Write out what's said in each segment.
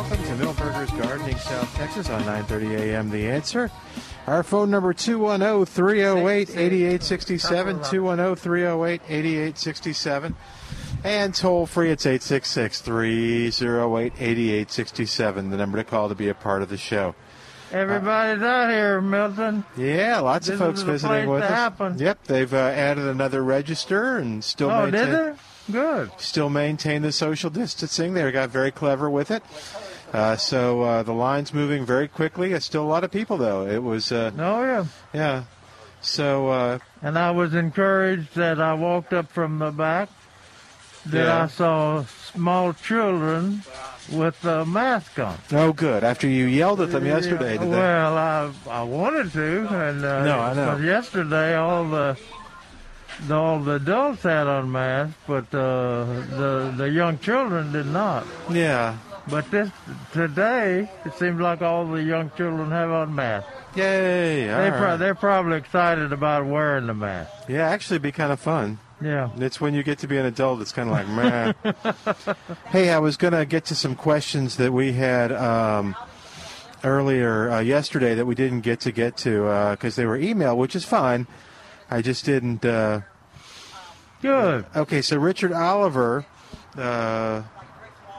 welcome to Milberger's Gardening South Texas on 9:30 a.m. The Answer. Our phone number 210-308-8867 210-308-8867 and toll free it's 866-308-8867 the number to call to be a part of the show. Everybody's out here, Milton. Yeah, lots This of folks visiting with us. happen. Yep, they've uh, added another register and still Oh, maintain, did they? Good. still maintain the social distancing. They got very clever with it. Uh, so uh, the line's moving very quickly. It's still a lot of people, though. It was, uh, Oh, yeah. yeah. So, uh, And I was encouraged that I walked up from the back that Yeah. I saw small children with a mask on. oh, good. After you yelled at them yesterday, Yeah, did they? well, I I wanted to, and uh, No, I know. yesterday all the, the all the adults had on masks, but uh, the the young children did not. Yeah. But this today, it seems like all the young children have on masks. Yay. They pro- right. they're probably excited about wearing the mask. Yeah, actually, it'd be kind of fun. Yeah. It's when you get to be an adult, it's kind of like, man. hey, I was going to get to some questions that we had um, earlier uh, yesterday that we didn't get to get to because they were email, which is fine. I just didn't. Uh... Good. Okay, so Richard Oliver, uh,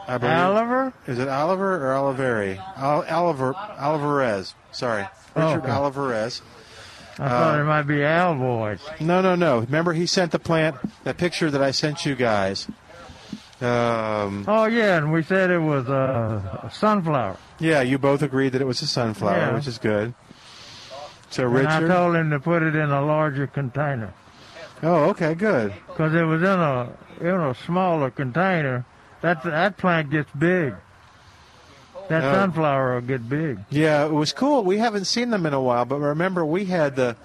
I believe. Oliver? Is it Oliver or Oliveri? Ol- Oliver Alvarez. Sorry, Richard Okay. Alvarez. I thought Uh, it might be Al voice. No, no, no. Remember, he sent the plant, that picture that I sent you guys. Um, Oh yeah, and we said it was uh, a sunflower. yeah, you both agreed that it was a sunflower, Yeah. which is good. So, And I Richard. told him to put it in a larger container oh, okay, good. because it was in a in a smaller container. That that plant gets big. That Oh. sunflower will get big. Yeah, it was cool. We haven't seen them in a while, but remember, we had the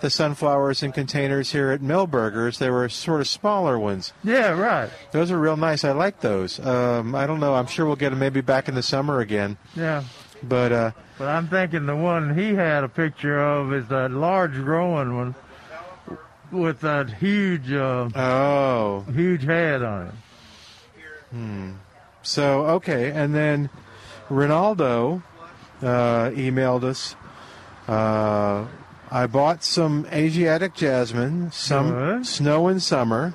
the sunflowers in containers here at Milberger's. They were sort of smaller ones. Yeah, right. Those are real nice. I like those. Um, I don't know. I'm sure we'll get them maybe back in the summer again. Yeah. But uh, But I'm thinking the one he had a picture of is that large growing one with that huge uh, oh, huge head on it. So okay, and then Ronaldo uh, emailed us. Uh, I bought some Asiatic jasmine, some snow in summer.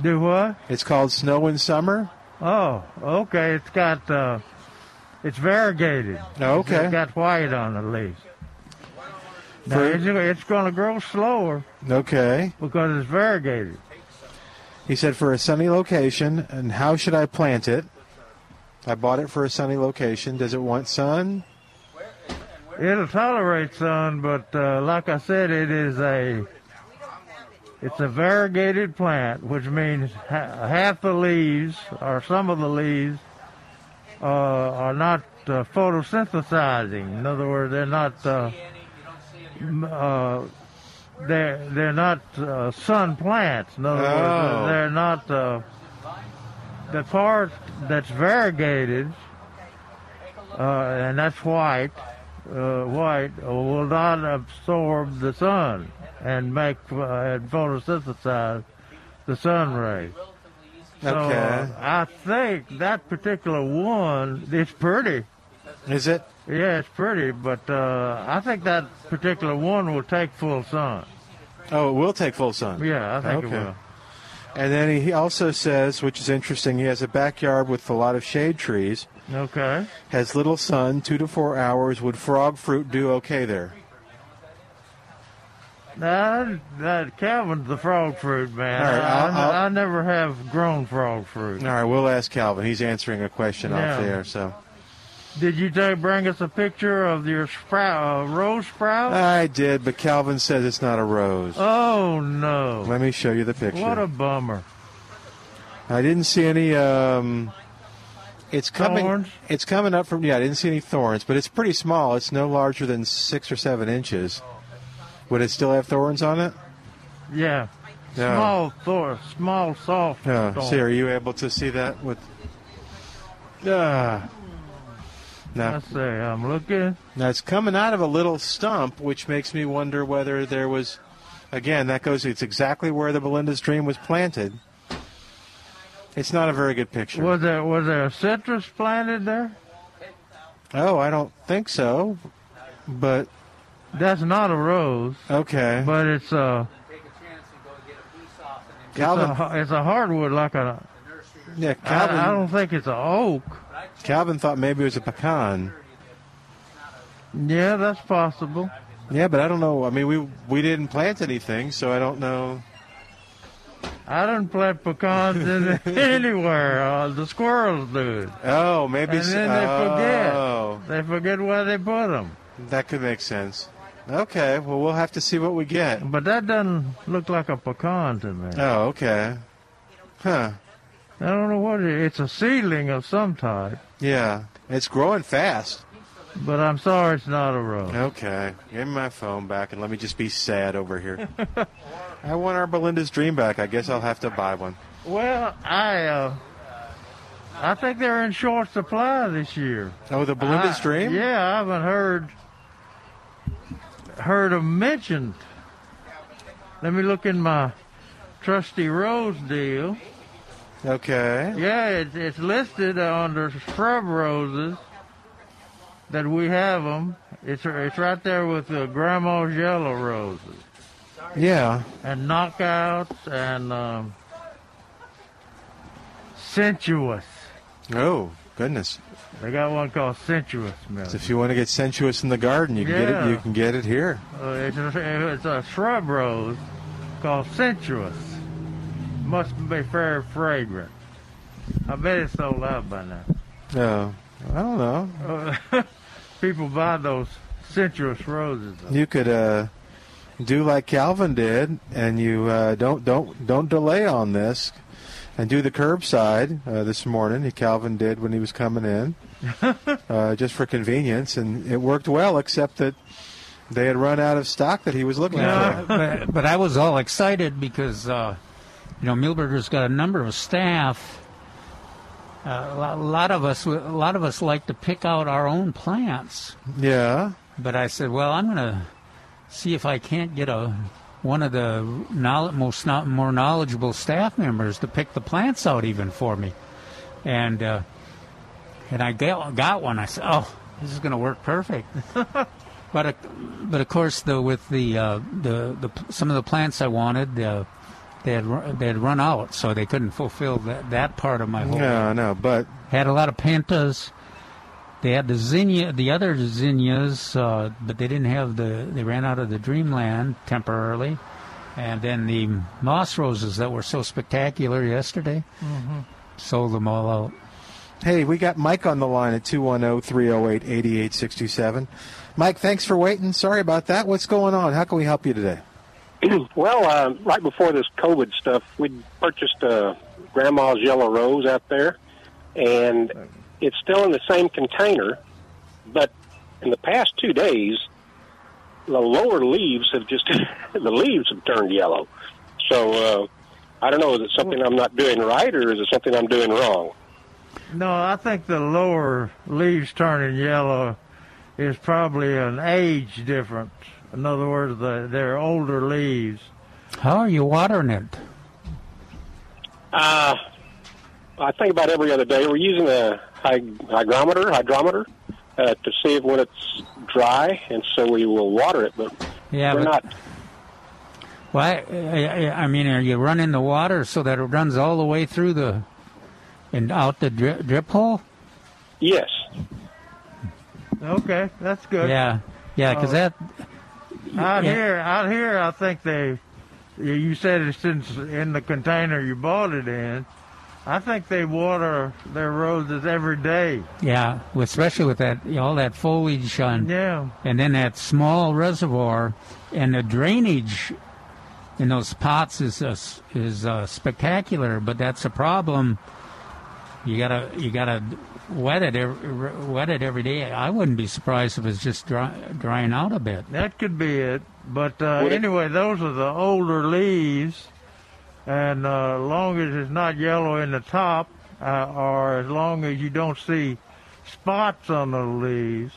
Do what? It's called snow in summer. Oh, okay. It's got uh, it's variegated. Okay. It's got white on the leaves. Now, For- it's, it's going to grow slower Okay. because it's variegated. He said for a sunny location, and how should I plant it? I bought it for a sunny location. Does it want sun? It'll tolerate sun, but uh, like I said, it is a it's a variegated plant, which means ha- half the leaves or some of the leaves uh, are not uh, photosynthesizing. In other words, they're not uh, uh, they're they're not uh, sun plants. In other Oh. words, they're not uh, the part that's variegated, uh, and that's white. Uh, white will not absorb the sun and make uh, and photosynthesize the sun rays. So Okay. I think that particular one, it's pretty. Is it? Yeah, it's pretty, but uh, I think that particular one will take full sun. Oh, it will take full sun. Yeah, I think Okay. it will. And then he also says, which is interesting, he has a backyard with a lot of shade trees, Okay. has little sun, two to four hours. Would frog fruit do okay there? That, that Calvin's the frog fruit man. Right, I, I'll- I'll- I never have grown frog fruit. All right, we'll ask Calvin. He's answering a question off there. So, Did you take, bring us a picture of your sprout, uh, rose sprout? I did, but Calvin says it's not a rose. oh no! Let me show you the picture. What a bummer. I didn't see any. Um, it's coming. Thorns? It's coming up from. Yeah, I didn't see any thorns, but it's pretty small. It's no larger than six or seven inches. Would it still have thorns on it? Yeah. No. Small thorn, small soft. No. thorn. See, are you able to see that with? Ah. No. Let's see. I'm looking. Now it's coming out of a little stump, which makes me wonder whether there was. Again, that goes. It's exactly where the Belinda's dream was planted. It's not a very good picture. Was there was there a citrus planted there? Oh, I don't think so. But That's not a rose, okay. but it's a it's a, it's a hardwood like a. yeah, Calvin. I don't think it's a oak. Calvin thought maybe it was a pecan. Yeah, that's possible. Yeah, but I don't know. I mean, we we didn't plant anything, so I don't know. I didn't plant pecans in, anywhere. Uh, the squirrels do it. Oh, maybe. And then they forget. Oh, They forget where they put them. that could make sense. Okay, well, we'll have to see what we get. But that doesn't look like a pecan to me. Oh, okay. Huh. I don't know what it is. It's a seedling of some type. Yeah, it's growing fast. But I'm sorry it's not a rose. Okay, give me my phone back and let me just be sad over here. I want our Belinda's dream back. I guess I'll have to buy one. Well, I uh, I think they're in short supply this year. Oh, the Belinda's I- dream? Yeah, I haven't heard heard them mentioned. Let me look in my trusty rose deal. Okay. Yeah, it, it's listed under shrub roses that we have them. It's it's right there with the grandma's yellow roses Yeah. and knockouts and um, sensuous. Oh, goodness. They got one called sensuous. So if you want to get sensuous in the garden, you can get it. You can get it here. Uh, it's, a, it's a shrub rose called sensuous. Must be very fragrant. I bet it's sold out by now. No, I don't know. Uh, people buy those sensuous roses. though. You could uh, do like Calvin did, and you uh, don't don't don't delay on this, and do the curbside uh, this morning. Calvin did when he was coming in, uh, just for convenience, and it worked well, except that they had run out of stock that he was looking Yeah, for. but, but I was all excited because uh, you know Milberger's got a number of staff. Uh, a lot of us, a lot of us like to pick out our own plants. Yeah. But I said, well, I'm going to see if I can't get a one of the knowl- most no- more knowledgeable staff members to pick the plants out even for me, and uh, and I got, got one. I said, oh, this is going to work perfect. but uh, but of course, the with the uh, the the some of the plants I wanted. They had, they had run out, so they couldn't fulfill that, that part of my whole No, no, but had a lot of pentas. They had the zinnia, the other zinnias, uh, but they didn't have the. They ran out of the Dreamland temporarily, and then the moss roses that were so spectacular yesterday sold them all out. Hey, we got Mike on the line at 210 308 8867. Mike, thanks for waiting. Sorry about that. What's going on? How can we help you today? well, uh, right before this COVID stuff, we purchased uh, Grandma's Yellow Rose out there, and it's still in the same container. But in the past two days, the lower leaves have just the leaves have turned yellow. So uh, I don't know. Is it something I'm not doing right, or is it something I'm doing wrong? No, I think the lower leaves turning yellow is probably an age difference. In other words, the, they're older leaves. How are you watering it? Uh, I think about every other day. We're using a hygrometer, hydrometer, uh, to see if when it's dry, and so we will water it. But Yeah, we're but not. why? I, I- I mean, are you running the water so that it runs all the way through the and out the drip, drip hole? Yes. Okay, that's good. Yeah, yeah, because Oh. that. Out yeah. here, out here, I think they. You said it's in, in the container you bought it in. I think they water their roses every day. Yeah, especially with that all that foliage on, Yeah. and then that small reservoir, and the drainage in those pots is uh, is uh, spectacular. But that's a problem. You gotta you gotta wet it every, wet it every day. I wouldn't be surprised if it's just dry, drying out a bit. That could be it. But uh, Would it- anyway, those are the older leaves, and uh, long as it's not yellow in the top, uh, or as long as you don't see spots on the leaves,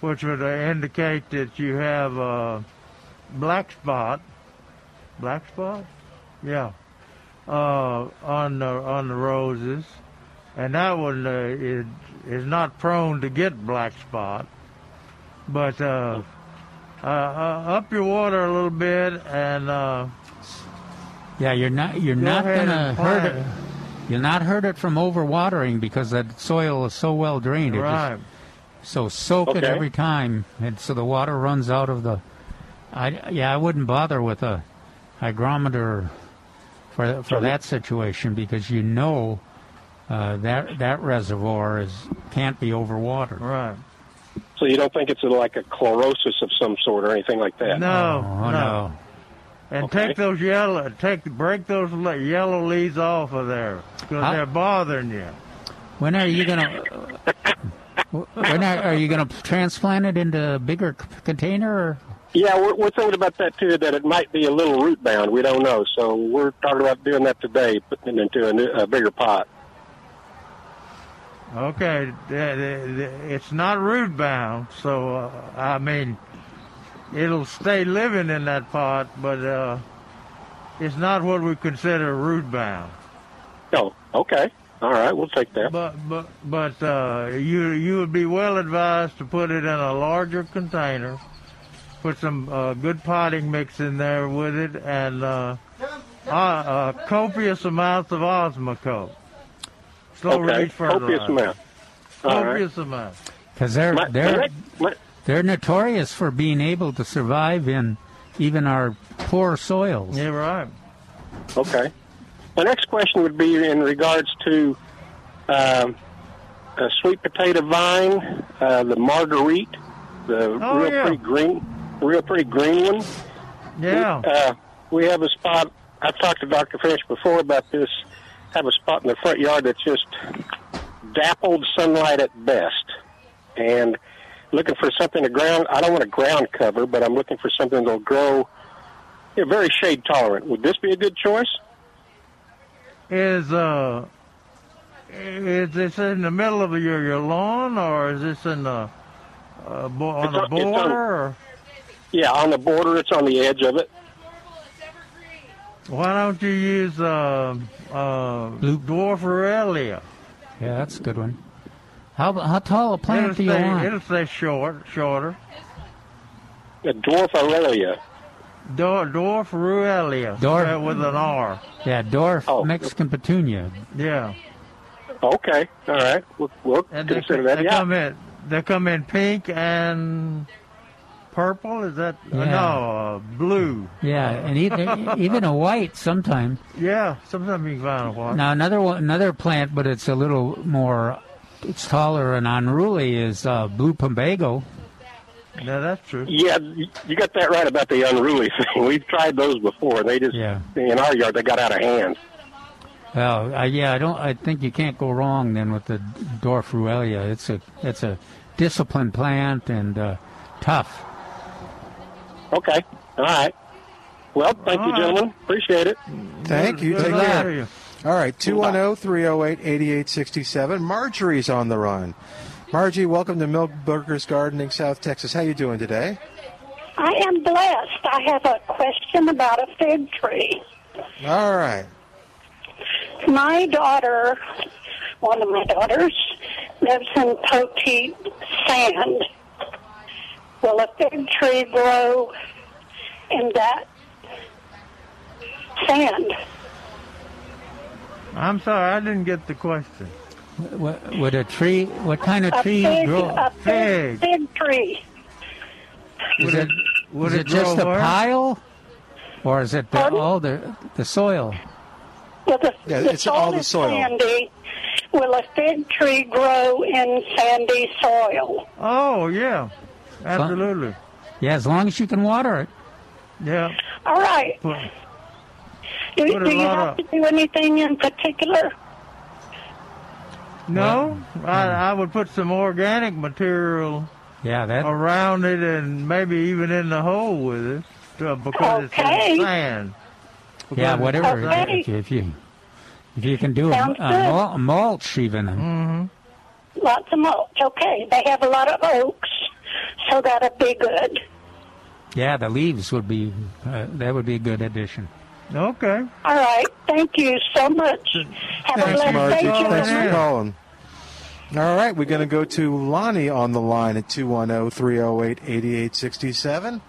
which would uh, indicate that you have a black spot. Black spot? Yeah. Uh, on the on the roses, and that one uh, is is not prone to get black spot, but. Uh, uh, uh, up your water a little bit and uh, Yeah, you're not you're Go not gonna hurt plant it. You'll not hurt it from overwatering because that soil is so well drained. It just- right. So soak it every time, and so the water runs out of the. I yeah, I wouldn't bother with a hygrometer for for that situation because you know uh, that that reservoir is can't be overwatered. Right. So you don't think it's like a chlorosis of some sort or anything like that? No, Oh, no. no. And Okay. take those yellow, take break those le- yellow leaves off of there because How- they're bothering you. When are you gonna? When are, are you gonna transplant it into a bigger c- container? Or? Yeah, we're, we're thinking about that too. That it might be a little root bound. We don't know. So we're talking about doing that today, putting it into a, new, a bigger pot. Okay, it's not root bound, so uh, I mean, it'll stay living in that pot, but uh, it's not what we consider root bound. Oh, okay. All right, we'll take that. But but but uh, you you would be well advised to put it in a larger container. Put some uh, good potting mix in there with it, and uh, uh, uh, copious amounts of Osmocote. Slow okay, release fertilizer. copious amount. All right. Copious amount. Because they're My, my they're next, my, they're notorious for being able to survive in even our poor soils. Yeah, right. okay. My next question would be in regards to um, a sweet potato vine, uh, the marguerite, the Oh, real yeah. pretty green, real pretty green one. Yeah. Uh, we have a spot. I've talked to Dr. Finch before about this. Have a spot in the front yard that's just dappled sunlight at best, and looking for something to ground. I don't want a ground cover, but I'm looking for something that'll grow. Yeah, very shade tolerant. Would this be a good choice? Is uh, is this in the middle of your your lawn, or is this in the uh, bo- on It's the on- on- border? Or Yeah, on the border. It's on the edge of it. Why don't you use uh, uh, Blue- dwarf ruellia? Yeah, that's a good one. How how tall a plant It'll do you stay, want? it'll stay short, shorter. A dwarf ruellia. Dor- dwarf ruellia. Dwarf- uh, with an R. Yeah, dwarf Oh. Mexican petunia. Yeah. Okay, all right. We'll, we'll And they, consider co- that. they Yeah. come in. They come in pink and purple. Is that uh, Yeah. no uh, blue? Yeah, and even even a white sometimes. Yeah. Sometimes you find a white. Now another one, another plant, but it's a little more, it's taller and unruly is uh, blue plumbago. No, that's true. Yeah, you you got that right about the unruly thing. We've tried those before. They just Yeah. in our yard they got out of hand. Well, uh, yeah, I don't. I think you can't go wrong then with the dwarf ruellia. It's a it's a disciplined plant and uh, tough. Okay, all right. Well, thank All you, right. gentlemen. Appreciate it. Thank you. Good Take care. you. All right, 210 308 8867. Marjorie's on the run. Margie, welcome to Milberger's Gardening, South Texas. How you doing today? I am blessed. I have a question about a fig tree. All right. My daughter, one of my daughters, lives in Poteet sand. Will a fig tree grow in that sand? I'm sorry, I didn't get the question. What, would a tree? What kind of A tree fig, grow? a fig, Fig. fig tree. Is Would it it- would is it it just a pile, or is it the, Pardon? all the the soil? Well, the, Yeah, the it's soil all the soil. sandy. Will a fig tree grow in sandy soil? Oh yeah, absolutely. Yeah, as long as you can water it. Yeah. All right. Put- Do, Put do you have of- to do anything in particular? No, I, I would put some organic material Yeah, that. around it and maybe even in the hole with it uh, because Okay. it's in sand. Yeah, whatever. Okay. If you, if you if you can do a, Sounds a good. mul- mulch even. Mm-hmm. Lots of mulch. Okay. They have a lot of oaks, so that'd be good. Yeah, the leaves would be uh, that would be a good addition. Okay. All right. Thank you so much. Have a Thanks, blessed Margie. day, Thanks gentlemen. for calling. All right, we're going to go to Lonnie on the line at 210 308 8867.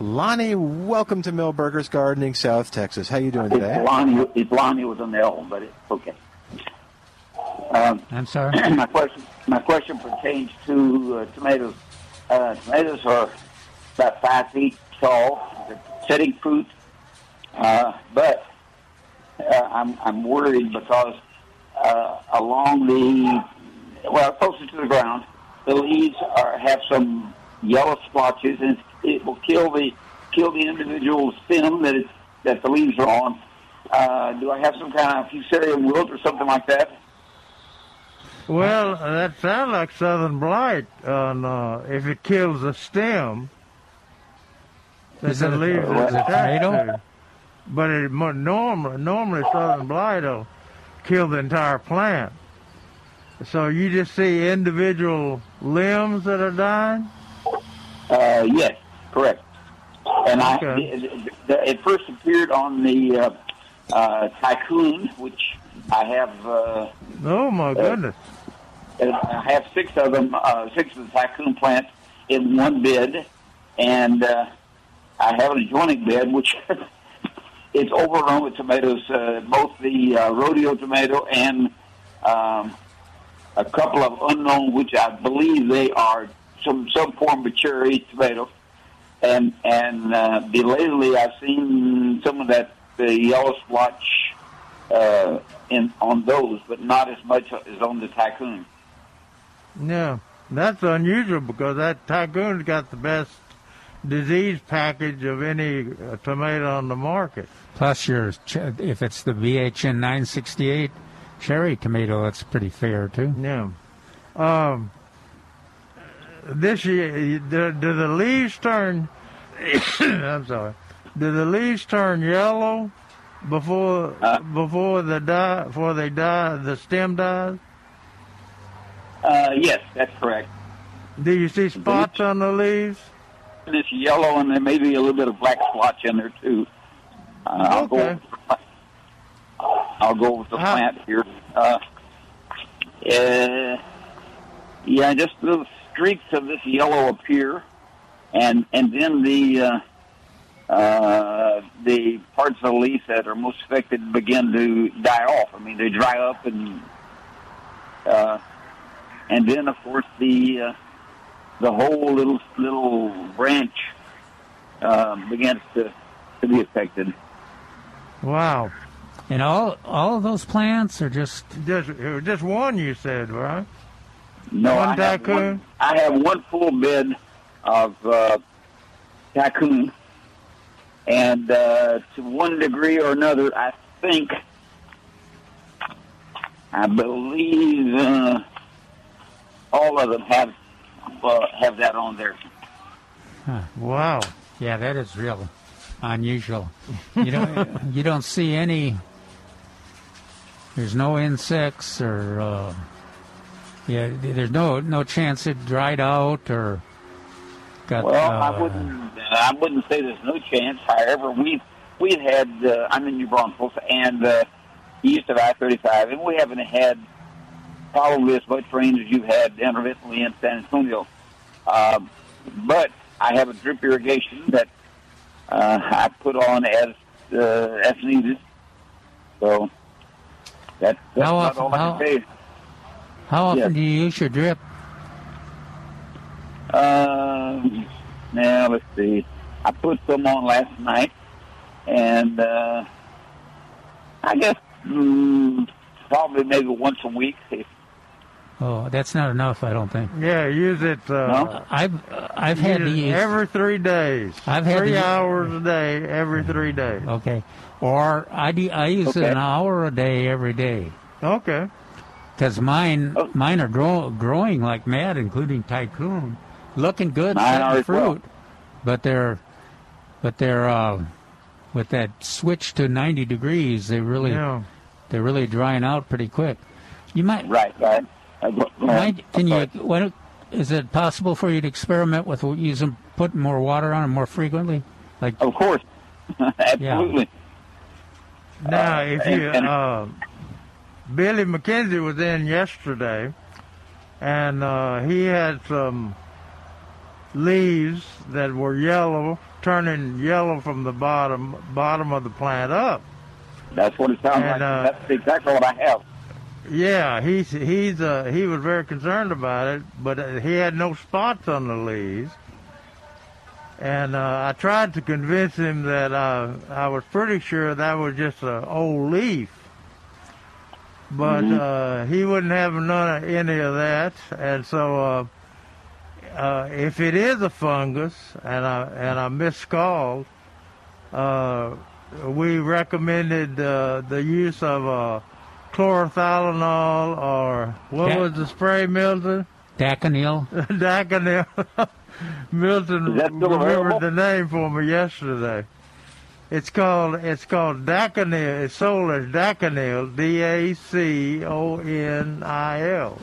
Lonnie, welcome to Milberger's Gardening, South Texas. How you doing It's today? Lonnie, it's Lonnie with an L, but it's okay. Um, I'm sorry. my question, my question pertains to uh, tomatoes. Uh, tomatoes are about five feet tall, they're setting fruit, uh, but uh, I'm I'm worried because uh, along the well closer to the ground, the leaves are have some yellow splotches, and it will kill the kill the individual stem that it's that the leaves are on. Uh, do I have some kind of fusarium wilt or something like that? Well, that sounds like southern blight. On uh, if it kills the stem, Is the it a- leaves is it tomato? But it normally normally southern blight will kill the entire plant. So you just see individual limbs that are dying. Uh, yes, correct. And I, Okay. it, it first appeared on the uh, uh, Tycoon, which I have. Uh, Oh my goodness! I have six of them, uh, six of the Tycoon plants in one bed, and uh, I have an adjoining bed which it's overrun with tomatoes, uh, both the uh, rodeo tomato and um, a couple of unknown, which I believe they are some some form of cherry tomato. And and uh, belatedly, I've seen some of that the yellow splotch uh, in on those, but not as much as on the Tycoon. Yeah, that's unusual because that tycoon's got the best disease package of any uh, tomato on the market. Plus, your ch- if it's the BHN 968 cherry tomato, that's pretty fair too. Yeah. Um, this year, do, do the leaves turn? I'm sorry. Do the leaves turn yellow before Uh. before the die before they die? The stem dies. Uh, yes, that's correct. Do you see spots on the leaves? It's yellow, and there may be a little bit of black splotch in there too. Uh, I'll Okay. go. I'll go with the How- plant here. Uh, uh, yeah, just little streaks of this yellow appear, and and then the uh, uh, the parts of the leaf that are most affected begin to die off. I mean, they dry up, and uh, and then of course the uh, the whole little little branch uh, begins to to be affected. Wow. And all all of those plants are just Just uh, just one you said, right? No, One I have one, I have one full bed of uh, tycoon, and uh, to one degree or another, I think, I believe uh, all of them have uh, have that on there. Wow. yeah, that is real unusual. You don't you don't see any. There's no insects or uh, yeah. There's no no chance it dried out or got. Well, I uh, wouldn't. I wouldn't say there's no chance. However, we've we've had. Uh, I'm in New Braunfels and uh, east of I-35, and we haven't had probably as much rain as you've had intermittently in San Antonio. Um, but I have a drip irrigation that uh, I put on as uh, as needed. So that, that's How often- all I how- can say. How often do you use your drip? Um, now let's see. I put some on last night, and uh, I guess mm, probably maybe once a week. Oh, that's not enough, I don't think. Yeah, use it. Uh, No? I've I've had to use it every three days. I've had three to- hours a day every three days. okay, or I do, I use it Okay. an hour a day every day Okay. because mine Oh. mine are grow, growing like mad, including tycoon, looking good, Mine are setting as well. fruit, but they're but they're uh, with that switch to 90 degrees, they really Yeah. they're really drying out pretty quick. You might Right, right. Uh, go- go ahead. Might, can you? Sorry. What, is it possible for you to experiment with using putting more water on it more frequently? Like Of course. Absolutely. Now, Uh, if you, uh, Billy McKenzie was in yesterday, and uh, he had some leaves that were yellow, turning yellow from the bottom bottom of the plant up. That's what it sounds And, like. uh, That's exactly what I have. Yeah, he's he's uh, he was very concerned about it, but uh, he had no spots on the leaves. And uh, I tried to convince him that uh, I was pretty sure that was just an old leaf. But uh, he wouldn't have none of any of that, and so uh, uh, if it is a fungus, and I and I miscalled, uh, we recommended uh, the use of uh, chlorothalonil or what Yeah. was the spray, Milton? Daconil. Daconil. Milton Is remembered the name for me yesterday. It's called it's called Daconil. It's sold as Daconil, D A C O N I L,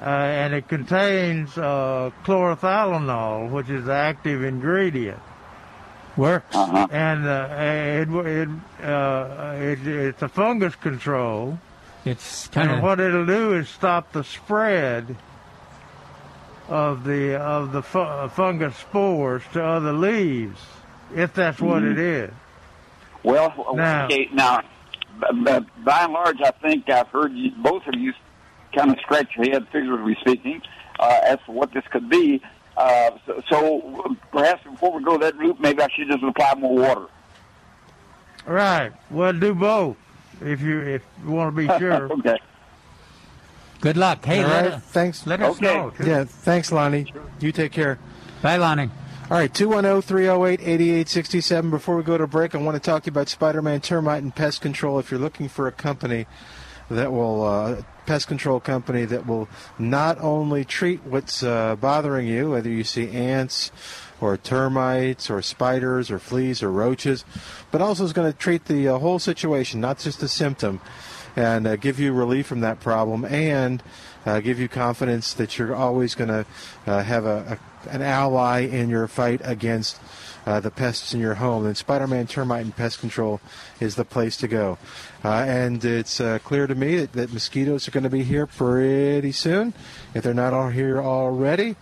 uh, and it contains uh, chlorothalonil, which is the active ingredient. Works. Uh-huh. And uh, it, it, uh, it it's a fungus control. It's kind And of what it'll do is stop the spread of the of the fu- uh, fungus spores to other leaves, if that's what it is. Well, Now- okay, now, b- b- by and large, I think I've heard you, both of you kind of scratch your head, figuratively speaking, uh, as to what this could be. Uh, so, so perhaps before we go that route, maybe I should just apply more water. Right. Well, do both if you if you want to be sure. okay. good luck. Hey, All let, us- thanks. let us Okay. know. too. Yeah, thanks, Lonnie. You take care. Bye, Lonnie. All right, 210 308 8867. Before we go to break, I want to talk to you about Spider Man Termite and Pest Control. If you're looking for a company that will, uh, pest control company that will not only treat what's uh, bothering you, whether you see ants or termites or spiders or fleas or roaches, but also is going to treat the uh, whole situation, not just the symptom, and uh, give you relief from that problem and uh, give you confidence that you're always going to uh, have a, a, an ally in your fight against uh, the pests in your home. And Spider-Man Termite and Pest Control is the place to go. Uh, and it's uh, clear to me that, that mosquitoes are going to be here pretty soon, if they're not all here already.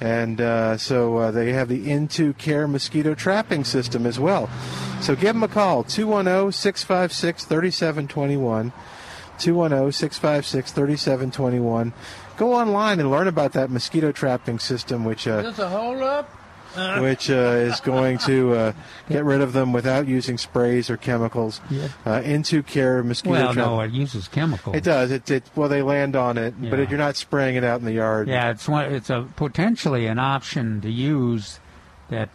And uh, so uh, they have the In2Care mosquito trapping system as well. So give them a call, 210 656 3721. 210 656 3721. Go online and learn about that mosquito trapping system, which uh, Just a hold up. which uh, is going to uh, get rid of them without using sprays or chemicals. Yeah. Uh, In2Care of mosquito Well, trap- no, it uses chemicals. It does. It, it well, they land on it, but Yeah. you're not spraying it out in the yard. Yeah, it's one, it's a potentially an option to use that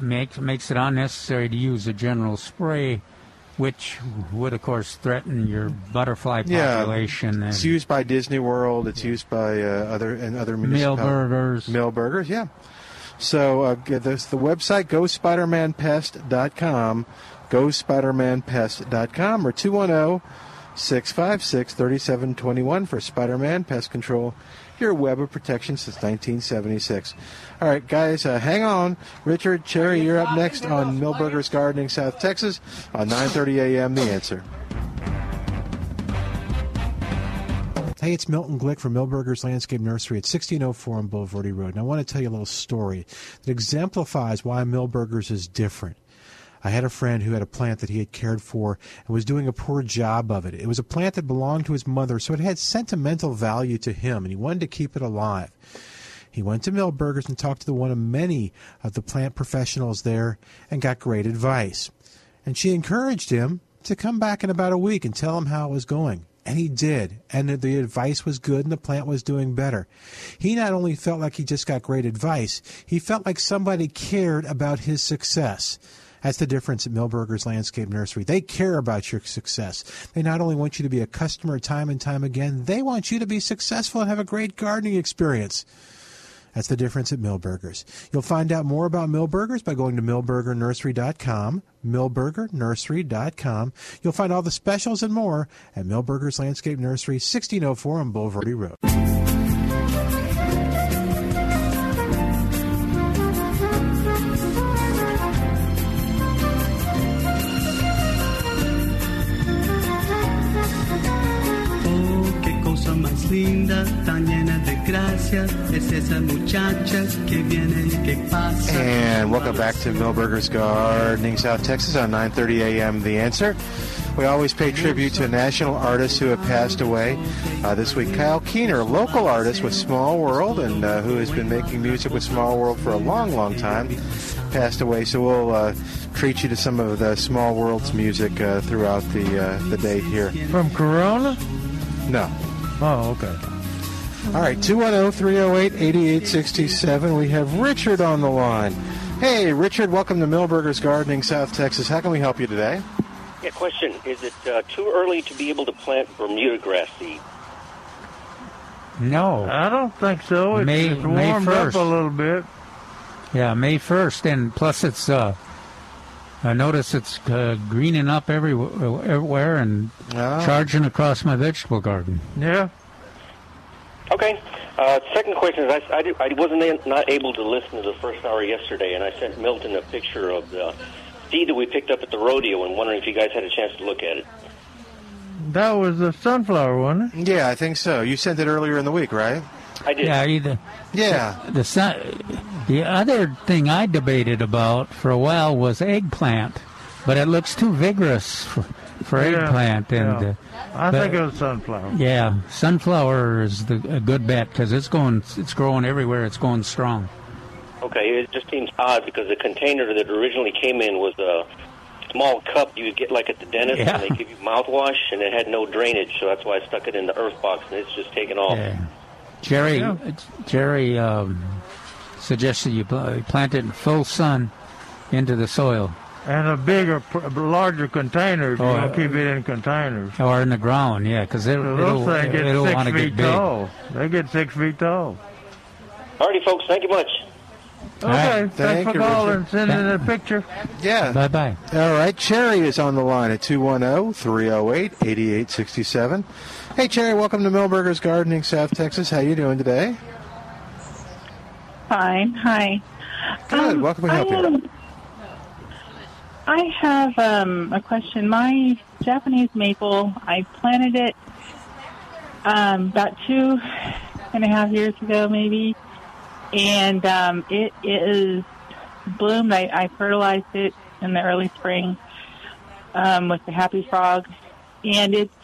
makes makes it unnecessary to use a general spray, which would of course threaten your butterfly population. Yeah, population It's and used by Disney World. It's used by uh, other and other meal municipal burgers. Mill burgers, yeah. So uh, this, the website gospidermanpest.com, gospidermanpest.com, or 210-656-3721 for Spider-Man Pest Control, your web of protection since 1976. All right, guys, uh, hang on. Richard, Cherry, you're up next on Milberger's Gardening, South Texas, on 9:30 a.m. The Answer. Hey, it's Milton Glick from Milberger's Landscape Nursery at 1604 on Bulverde Road. And I want to tell you a little story that exemplifies why Milberger's is different. I had a friend who had a plant that he had cared for and was doing a poor job of it. It was a plant that belonged to his mother, so it had sentimental value to him, and he wanted to keep it alive. He went to Milberger's and talked to the one of many of the plant professionals there and got great advice. And she encouraged him to come back in about a week and tell him how it was going. And he did. And the advice was good and the plant was doing better. He not only felt like he just got great advice, he felt like somebody cared about his success. That's the difference at Milberger's Landscape Nursery. They care about your success. They not only want you to be a customer time and time again, they want you to be successful and have a great gardening experience. That's the difference at Milberger's. You'll find out more about Milberger's by going to milbergernursery.com, milbergernursery.com. You'll find all the specials and more at Milberger's Landscape Nursery, 1604 on Bulverde Road. Oh, qué cosa más linda, tan llena de gracias, es esa muchacha que viene y que pasa. And welcome back to Milberger's Gardening, South Texas on 9:30 a.m. The Answer. We always pay tribute to national artists who have passed away. Uh, this week, Kyle Keener, local artist with Small World, and uh, who has been making music with Small World for a long, long time, passed away. So we'll uh, treat you to some of the Small World's music uh, throughout the uh, the day here. From Corona? No. Oh, okay. All right, 210 308 8867. We have Richard on the line. Hey, Richard, welcome to Milberger's Gardening, South Texas. How can we help you today? Yeah, question. Is it uh, too early to be able to plant Bermuda grass seed? No. I don't think so. It's, May- it's May warmed up 1st. a little bit. Yeah, May 1st. And plus, it's, uh, I notice it's uh, greening up everywhere, everywhere and Ah. charging across my vegetable garden. Yeah. Okay. Uh, second question is, I, I, did, I wasn't a- not able to listen to the first hour yesterday, and I sent Milton a picture of the seed that we picked up at the rodeo, and wondering if you guys had a chance to look at it. That was the sunflower, wasn't it? Yeah, I think so. You sent it earlier in the week, right? I did. Yeah, either. Yeah. The sun, the other thing I debated about for a while was eggplant, but it looks too vigorous for, for Yeah, eggplant. And yeah. uh, I but- think it was sunflower. yeah, sunflower is the, a good bet because it's going, it's growing everywhere. It's going strong. Okay, it just seems odd because the container that originally came in was a small cup you get like at the dentist, Yeah. and they give you mouthwash, and it had no drainage, so that's why I stuck it in the earth box, and it's just taken off. Yeah. Jerry, Yeah. Jerry um, suggested you plant it in full sun into the soil And a bigger, larger container if you Oh, want uh, keep it in containers. or in the ground. Yeah, because it, So it'll, those things get it'll six want to feet get big. tall. They get six feet tall. Alrighty, folks, thank you much. Okay, right. thanks Thank for you, calling and sending a picture. Yeah. Bye bye. All right. Cherry is on the line at oh, 210 308 8867. Hey, Cherry, welcome to Milberger's Gardening, South Texas. How you doing today? Fine. Hi. Good. Um, welcome to help I, you. I have um, a question. My Japanese maple, I planted it um, about two and a half years ago, maybe, and um, it is bloomed. I, I fertilized it in the early spring um, with the Happy Frog, and it's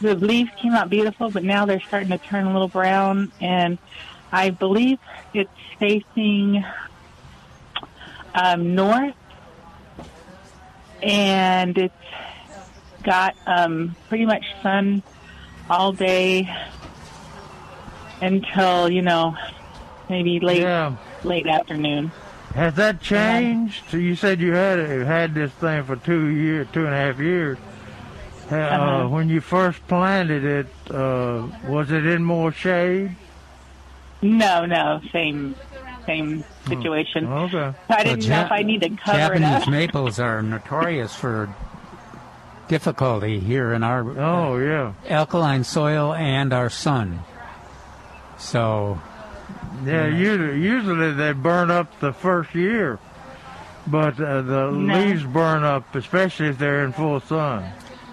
the leaves came out beautiful, but now they're starting to turn a little brown, and I believe it's facing um, north, and it's got um, pretty much sun all day until you know maybe late Yeah. late afternoon. Has that changed? So you said you had had this thing for two years, two and a half years. Uh, Uh-huh. When you first planted it, uh, was it in more shade? No, no, same same situation. Okay. I didn't Well, know Ja- if I need to cover Japanese it up. maples are notorious for difficulty here in our Oh yeah, alkaline soil and our sun. So yeah. Usually, usually they burn up the first year, but uh, the No. leaves burn up, especially if they're in full sun.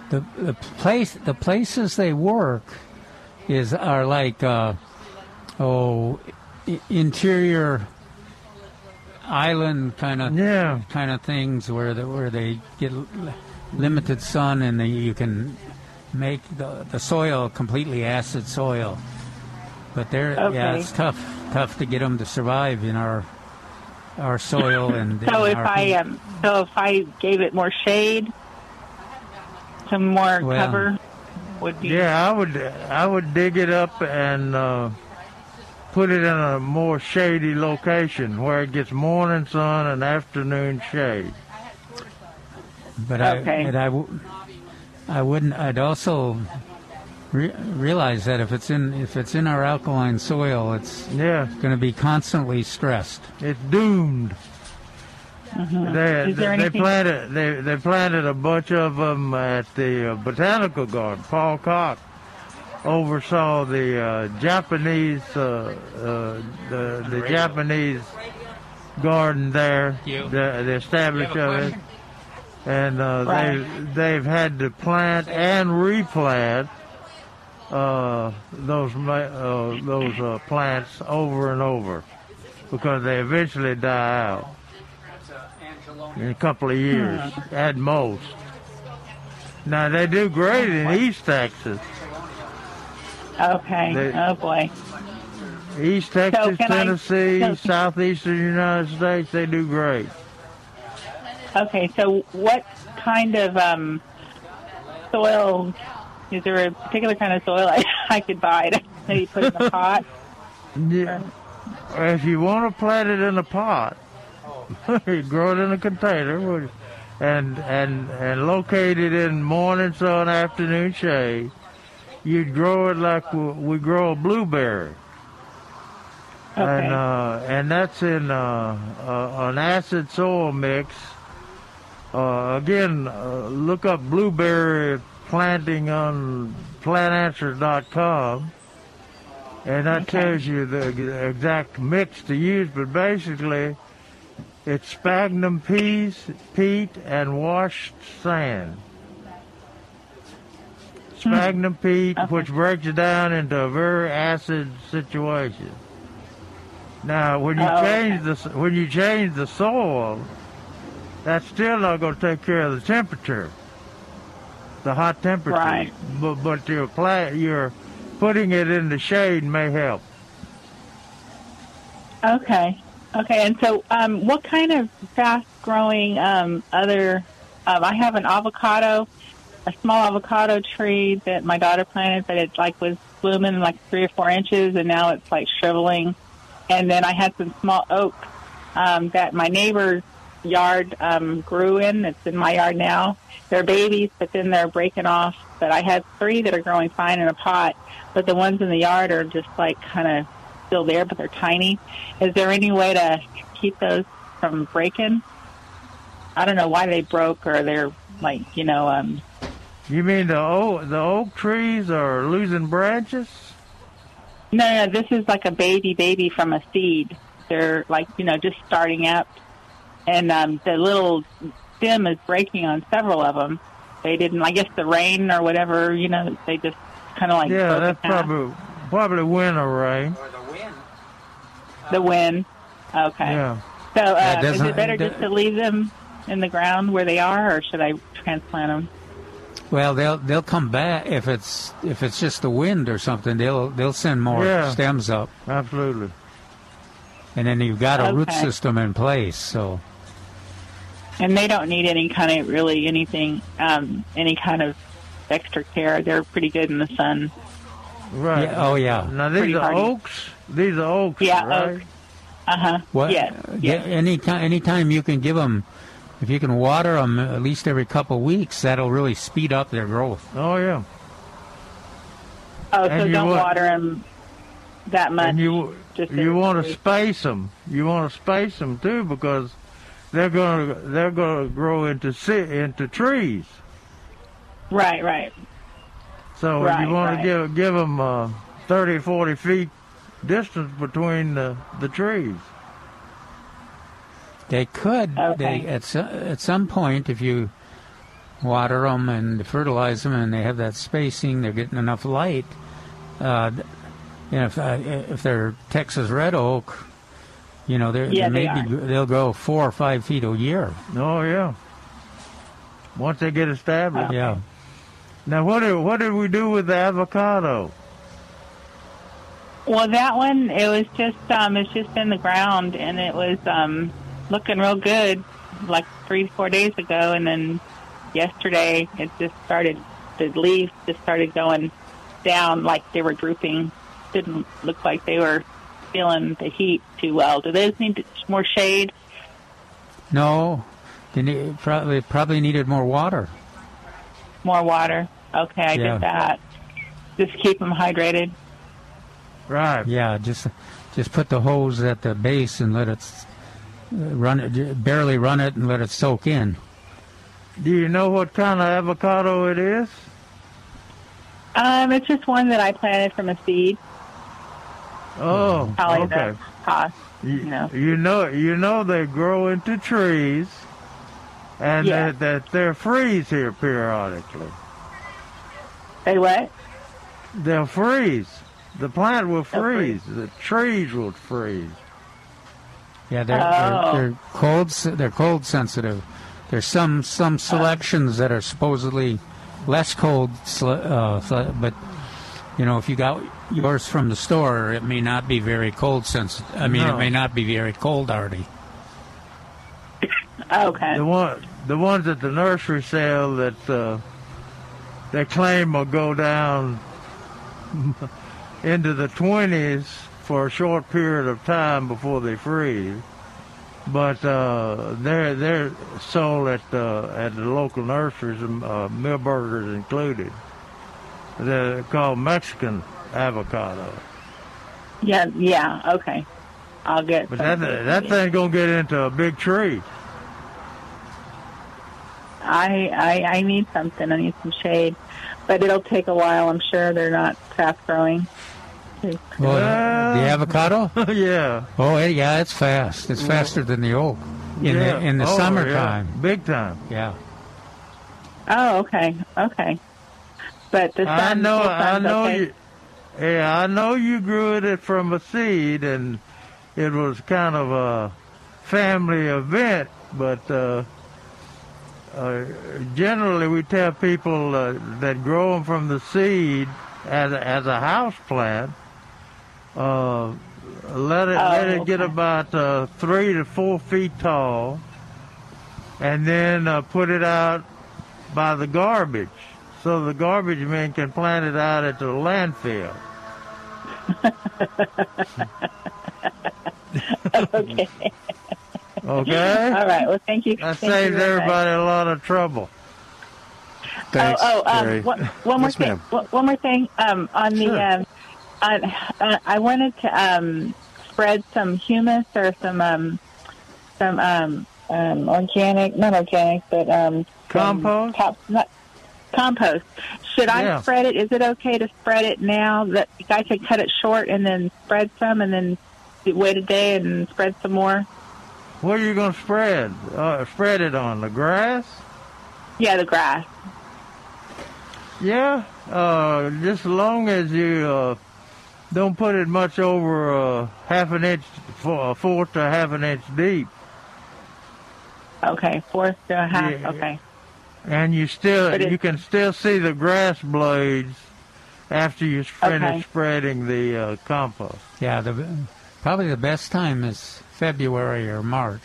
the the place the places they work is are like uh, oh i- interior island kind of Yeah. kind of things where the, where they get limited sun and they, you can make the the soil completely acid soil. But they're yeah, it's tough tough to get them to survive in our our soil and So in if our I um, so if I gave it more shade, some more Well, cover would be. Yeah, I would I would dig it up and uh, put it in a more shady location where it gets morning sun and afternoon shade. But I, Okay. I, but I, w- I wouldn't. I'd also re- realize that if it's in if it's in our alkaline soil, it's yeah going to be constantly stressed. It's doomed. Mhm. They, Is there they planted they they planted a bunch of them at the uh, botanical garden. Paul Koch oversaw the uh, Japanese uh, uh, the the Japanese garden there, the, the establishment You have a of it, and uh, they they've had to plant and replant uh, those uh, those uh, plants over and over because they eventually die out in a couple of years at most. Now they do great in East Texas. Okay. They- oh boy. East Texas, I- Tennessee, so- southeastern United States, they do great. Okay. So what kind of um, soil? Is there a particular kind of soil I, I could buy to maybe put in a pot? Yeah. If you want to plant it in a pot, you grow it in a container and and and locate it in morning sun, afternoon shade. You'd grow it like we grow a blueberry. Okay. And uh, and that's in uh, uh, an acid soil mix. Uh, again, uh, look up blueberry planting on plantanswers.com, and that tells you the exact mix to use. But basically, it's sphagnum peas, peat, and washed sand. Sphagnum peat, which breaks it down into a very acid situation. Now, when you Oh, okay. change the when you change the soil, that's still not going to take care of the temperature, the hot temperature. Right. But but your plant, you're putting it in the shade may help. Okay. Okay. And so, um, what kind of fast-growing um, other? Um, I have an avocado, a small avocado tree that my daughter planted, but it like was blooming like three or four inches, and now it's like shriveling. And then I had some small oak um, that my neighbor's yard um, grew in. It's in my yard now. They're babies, but then they're breaking off. But I had three that are growing fine in a pot, but the ones in the yard are just like kind of still there, but they're tiny. Is there any way to keep those from breaking? I don't know why they broke, or they're like you know. um You mean the oak the oak trees are losing branches? No, no, this is like a baby baby from a seed. They're like you know just starting up, and um the little stem is breaking on several of them. They didn't, I guess, the rain or whatever. You know, they just kind of like yeah, that's in probably probably winter rain. Or the wind. The wind. Okay. Yeah. So uh, That is doesn't- it better just to leave them in the ground where they are, or should I transplant them? Well, they'll they'll come back if it's if it's just the wind or something. They'll they'll send more Yeah. stems up, Absolutely. and then you've got a root system in place. So And they don't need any kind of really anything, um, any kind of extra care. They're pretty good in the sun. Right. Yeah, oh, yeah. Now these Pretty are hardy. oaks. These are oaks. Yeah, right? oak. Uh huh. what? Yes. Yeah, yes. anytime anytime you can give them, if you can water them at least every couple of weeks, that'll really speed up their growth. Oh yeah. Oh, so And you don't want- water them that much. And you just you want to space them. You want to space them too because they're going to they're going to grow into si- into trees. Right, right. So Right, you want right. to give give them uh, 30, 40 feet distance between the the trees. They could. Okay. They at so, at some point, if you water them and fertilize them, and they have that spacing, they're getting enough light. Uh, th- you know, if uh, if they're Texas red oak, you know, they're, Yeah, they they may be, they'll grow four or five feet a year. Oh yeah. Once they get established. Yeah. Now what did what did we do with the avocado? Well, that one it was just um, it's just in the ground, and it was um, looking real good, like three four days ago, and then yesterday. It just started, the leaves just started going down like they were drooping. Didn't look like they were feeling the heat too well. Do those need more shade? No, they need, probably probably needed more water. More water? Okay, I Yeah. get that. Just keep them hydrated. Right. Yeah, just just put the hose at the base and let it s- run it, barely run it and let it soak in. Do you know what kind of avocado it is? Um, it's just one that I planted from a seed. Oh, Probably okay. the cost. You know. you know, you know they grow into trees, and Yeah. that that they freeze here periodically. They what? They'll freeze. The plant will They'll freeze. The trees will freeze. Yeah, they're, Oh. they're, they're cold. They're cold sensitive. There's some some selections that are supposedly less cold, uh, but you know if you got yours from the store, it may not be very cold sensitive. I mean, No. it may not be very cold already. Okay. The one, the ones at the nursery sale that uh, they claim will go down into the twenties for a short period of time before they freeze. But uh, they're they're sold at uh, at the local nurseries, uh, Milberger's included. They're called Mexican avocado. Yeah, yeah, okay. I'll get But that that thing's gonna get into a big tree. I, I I need something. I need some shade, but it'll take a while. I'm sure they're not fast growing. Well, the avocado? yeah. Oh, yeah, it's fast. It's faster than the oak in Yeah. the in the Oh, summertime. yeah. big time. Yeah. Oh, okay, okay. But the sun, I know, the I know okay. you. Yeah, I know you grew it from a seed, and it was kind of a family event. But uh, uh, generally, we tell people uh, that grow them from the seed as a, as a house plant. Uh, let it let Oh, it get about uh, three to four feet tall, and then uh, put it out by the garbage, so the garbage men can plant it out at the landfill. okay. Okay. All right. Well, thank you. That thank you saves very much. everybody a lot of trouble. Thanks, oh, oh, Jerry. um, one, one more Yes, thing. ma'am. One, one more thing. Um, on the, Sure. um, I wanted to um, spread some humus or some um, some um, um, organic, not organic, but um, Compost? top- not, compost. Should I Yeah. spread it? Is it okay to spread it now? That I could cut it short and then spread some, and then wait a day and spread some more. What are you going to spread? Uh, spread it on the grass? Yeah, the grass. Yeah, uh, just as long as you uh, don't put it much over uh, half an inch, fo- a fourth to half an inch deep, Okay, fourth to a half. Yeah. Okay. and you still it- you can still see the grass blades after you finish Okay. spreading the uh, compost. Yeah, the probably the best time is February or March.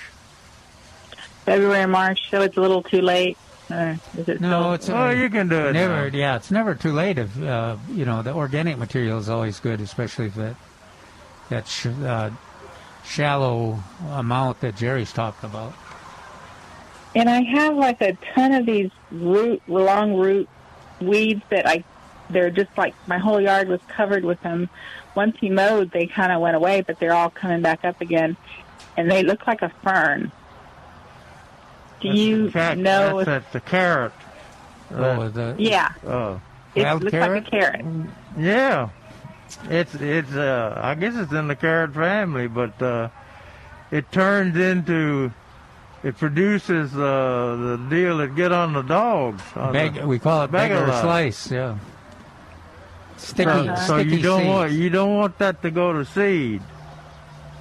February, March, so it's a little too late. Or it No, it's Oh, you can do it. never. now. Yeah, it's never too late. If uh, you know, the organic material is always good, especially if that that sh- uh, shallow amount that Jerry's talked about. And I have like a ton of these root, long root weeds that I, they're just like my whole yard was covered with them. Once he mowed, they kind of went away, but they're all coming back up again, and they look like a fern. Do That's you the cat- know? That's at the carrot. Oh, the yeah, Oh. it looks carrot? like a carrot. Yeah, it's it's. Uh, I guess it's in the carrot family, but uh, it turns into. It produces uh, the deal that get on the dogs. on beg, the- we call it beggar beggar's lice. Yeah, sticky. So, so sticky you don't seeds. want you don't want that to go to seed.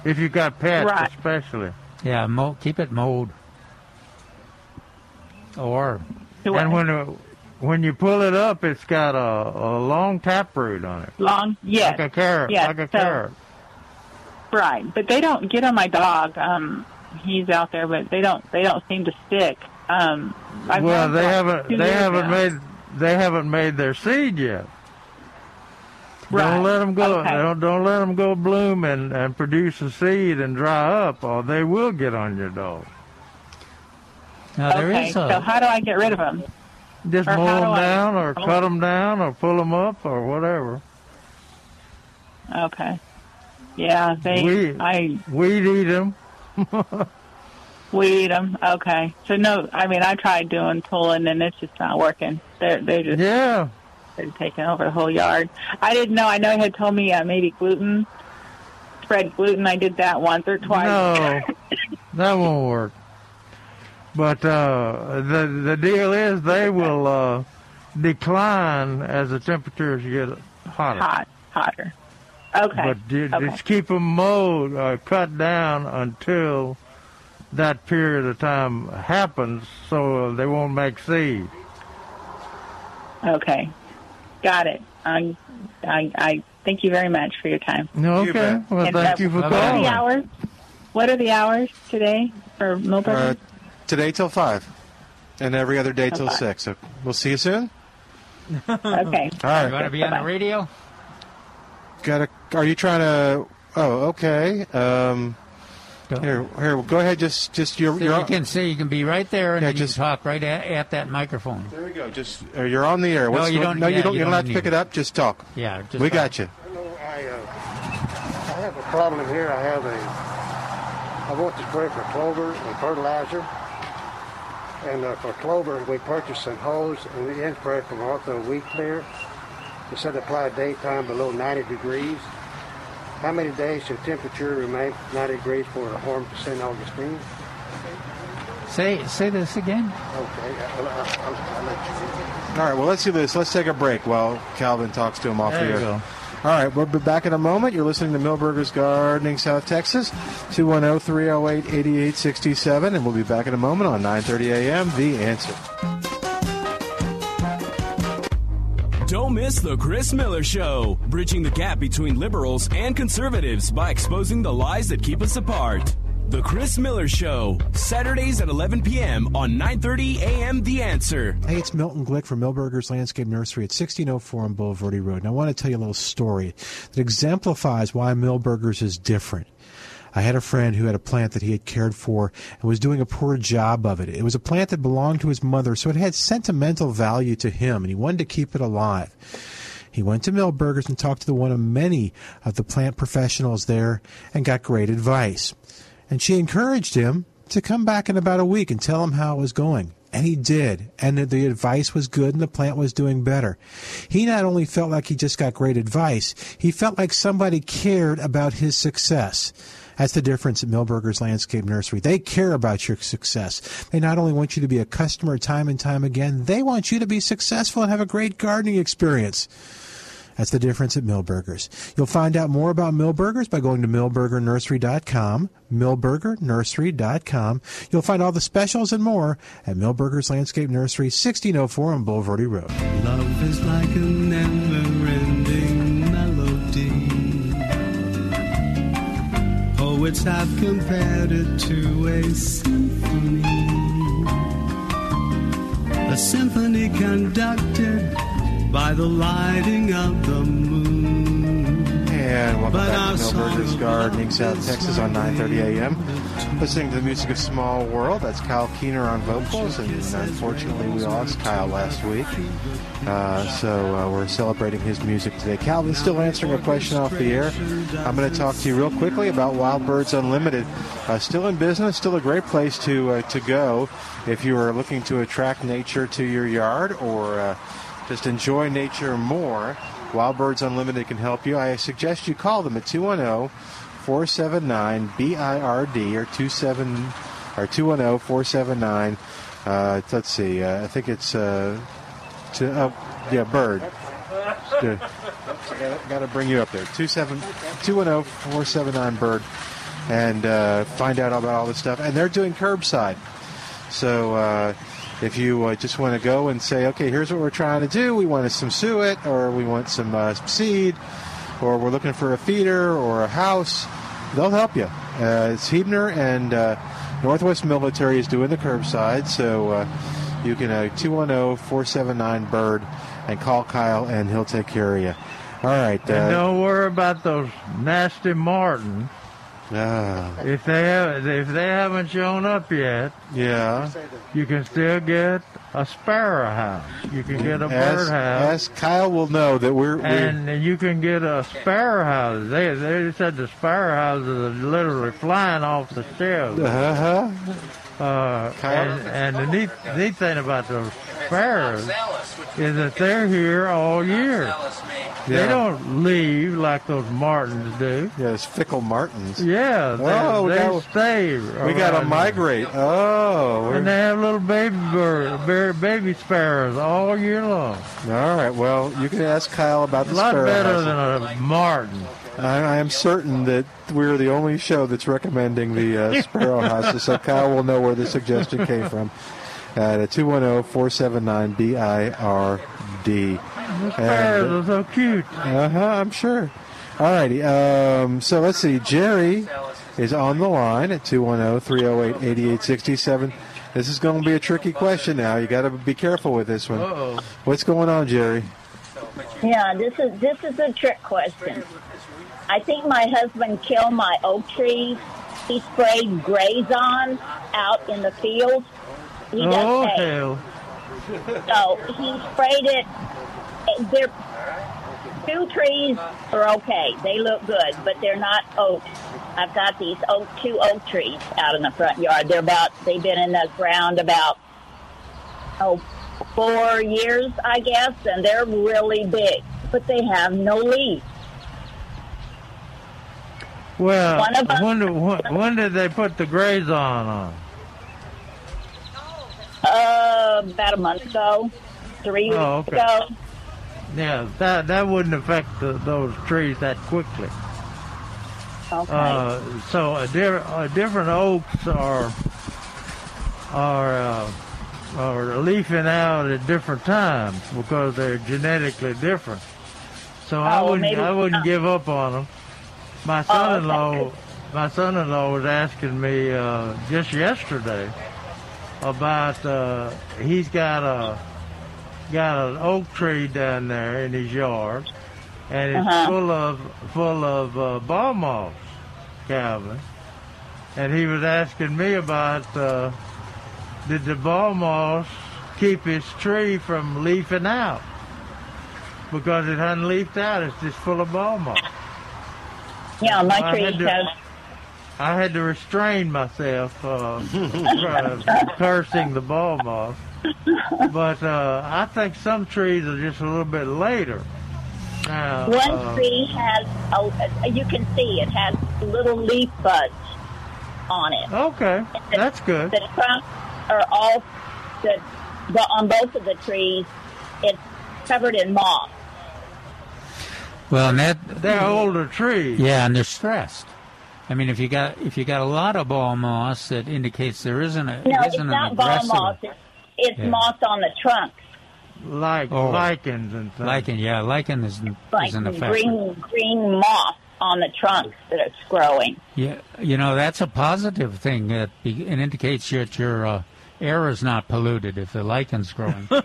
If you got pets, Right. especially. Yeah, mo- keep it mowed. Or And when it, when you pull it up, it's got a, a long taproot on it, Long, yes, like a carrot, yes. like a so- carrot. Right, but they don't get on my dog. Um, he's out there, but they don't. They don't seem to stick. Um, I've well, they haven't. They haven't now. made. They haven't made their seed yet. Right. Don't let them go. Okay. Don't don't let them go bloom and and produce a seed and dry up, or they will get on your dog. Now there okay, is so how do I get rid of them? Just Or mow them do I- down, or cut them down, or pull them up, or whatever. Okay. Yeah, they. We- I Weed eat them. weed them. Okay. So no, I mean I tried doing pulling and it's just not working. They're they're just yeah. They're taking over the whole yard. I didn't know. I know you had told me uh, maybe gluten, spread gluten. I did that once or twice. No, that won't work. But uh, the the deal is they will uh, decline as the temperatures get hotter. Hot, hotter. Okay. But ju- okay. just keep them mowed, uh, cut down until that period of time happens, so they won't make seed. Okay. Got it. I, I, I thank you very much for your time. Okay. bet. Well, And, thank uh, you for What are the hours? What are the hours today for Uh, Milberger's? Today till five, and every other day till Okay. six. So we'll see you soon. okay. All right. You want to be on the radio? Got a? Are you trying to? Oh, okay. Um, here, here. Go ahead. Just, just you're. So you're you can see you can be right there and Yeah, you just- can talk right at, at that microphone. There we go. Just uh, you're on the air. No, you don't- No, yeah, you don't. you You're don't not to pick it. it up. Just talk. Yeah, just we talk. got you. Hello, I, uh, I have a problem here. I have a. I want to spray for clover and fertilizer. And uh, for clover, we purchased some hose and the end spray from Ortho Weed Clear. It said apply daytime below 90 degrees. How many days should temperature remain 90 degrees for the harm to St. Augustine? Say say this again. Okay, I'll, I'll, I'll, I'll let you. All right. Well, let's do this. Let's take a break while Calvin talks to him off There the you air. All right, we'll be back in a moment. You're listening to Milberger's Gardening, South Texas, oh, 210-308-8867, and we'll be back in a moment on 9:30 a.m. The Answer. Don't miss the Chris Miller Show, bridging the gap between liberals and conservatives by exposing the lies that keep us apart. The Chris Miller Show, Saturdays at 11 p.m. on 9:30 a.m. The Answer. Hey, it's Milton Glick from Milberger's Landscape Nursery at 1604 on Bulverde Road. And I want to tell you a little story that exemplifies why Milberger's is different. I had a friend who had a plant that he had cared for and was doing a poor job of it. It was a plant that belonged to his mother, so it had sentimental value to him, and he wanted to keep it alive. He went to Milberger's and talked to one of many of the plant professionals there and got great advice. And she encouraged him to come back in about a week and tell him how it was going. And he did. And the- advice was good and the plant was doing better. He not only felt like he just got great advice, he felt like somebody cared about his success. That's the difference at Milberger's Landscape Nursery. They care about your success. They not only want you to be a customer time and time again, they want you to be successful and have a great gardening experience. That's the difference at Milberger's. You'll find out more about Milberger's by going to milbergernursery.com, milbergernursery.com. You'll find all the specials and more at Milberger's Landscape Nursery, 1604 on Bulverde Road. Love is like a never-ending melody. Poets have compared it to a symphony. A symphony conducted by the lighting of the moon. And welcome But back to Milberger's Gardening, South Texas on 9:30 a.m. Listening to the music of Small World. That's Kyle Keener on vocals, and unfortunately we lost Kyle last week. Uh, so uh, we're celebrating his music today. Calvin's still answering a question off the air. I'm going to talk to you real quickly about Wild Birds Unlimited. Uh, still in business, still a great place to uh, to go if you are looking to attract nature to your yard or uh, just enjoy nature more. Wild Birds Unlimited can help you. I suggest you call them at 210 479 BIRD or 27 or 210 479. Uh, let's see, uh, I think it's uh, to, uh, yeah, Bird. Got to bring you up there. 210 479 Bird and uh, find out about all this stuff. And they're doing curbside. So uh, if you uh, just want to go and say, okay, here's what we're trying to do, we want some suet, or we want some uh, seed, or we're looking for a feeder or a house, they'll help you. Uh, it's Huebner and uh, Northwest Military is doing the curbside, so uh, you can uh, 210-479 bird and call Kyle, and he'll take care of you. All right. And don't worry about those nasty martins. Ah, If they have, if they haven't shown up yet, yeah. you can still get a sparrow house. You can get a As, bird house. as Kyle will know that we're, we're and you can get a sparrow house. They they said the sparrow houses are literally flying off the shelves. uh-huh. Uh, and, and the neat neat thing about those sparrows is that they're here all year. They Yeah. don't leave like those martins do. Yeah, it's fickle martins. Yeah, they, Oh, they got- stay. We got to migrate. Oh, here. And they have little baby bird, baby sparrows all year long. all right. Well, you can ask Kyle about the. A the lot better than a martin. I, I am certain that we're the only show that's recommending the uh, sparrow houses, so Kyle will know where the suggestion came from. At oh, 210-479-BIRD. The sparrows are so cute. Uh huh. I'm sure. All righty. Um, so let's see. Jerry is on the line at 210-308-8867. This is going to be a tricky question now. You got to be careful with this one. Uh-oh. What's going on, Jerry? Yeah, this is this is a trick question. I think my husband killed my oak trees. He sprayed Grazon out in the field. He does Oh, hay. hell. So he sprayed it. They're two trees are okay. They look good, but they're not oaks. I've got these oak two oak trees out in the front yard. They're about they've been in the ground about oh four years, I guess, and they're really big, but they have no leaves. Well, One of us- when, do- when, did they put the Grazon on? Uh, about a month ago, three weeks Oh, okay. ago. Yeah, that that wouldn't affect the, those trees that quickly. Okay. Uh, so a di- uh, different oaks are are uh, are leafing out at different times because they're genetically different. So I Oh, wouldn't maybe- I wouldn't give up on them. My Oh, son-in-law okay. my son-in-law was asking me uh, just yesterday about uh, he's got a got an oak tree down there in his yard, and it's Uh-huh. full of full of uh, ball moss, Calvin. And he was asking me about uh, did the ball moss keep his tree from leafing out because it hadn't leafed out. It's just full of ball moss. Yeah, my I tree had to- has. I had to restrain myself uh, from cursing the ball moss. But uh, I think some trees are just a little bit later. Now, One uh, tree has, a, you can see it has little leaf buds on it. Okay, that's good. The trunks are all, the, the, on both of the trees, it's covered in moss. Well, and that they're older trees. Yeah, and they're stressed. I mean, if you got if you got a lot of ball moss, that indicates there isn't a No, isn't it's an not ball moss. It's, it's Yeah. moss on the trunk, Like Oh. lichens and things. lichen. Yeah, lichen is like isn't affected. green green moss on the trunks that it's growing. Yeah, you know that's a positive thing. That it indicates that your uh, air is not polluted if the lichen's growing.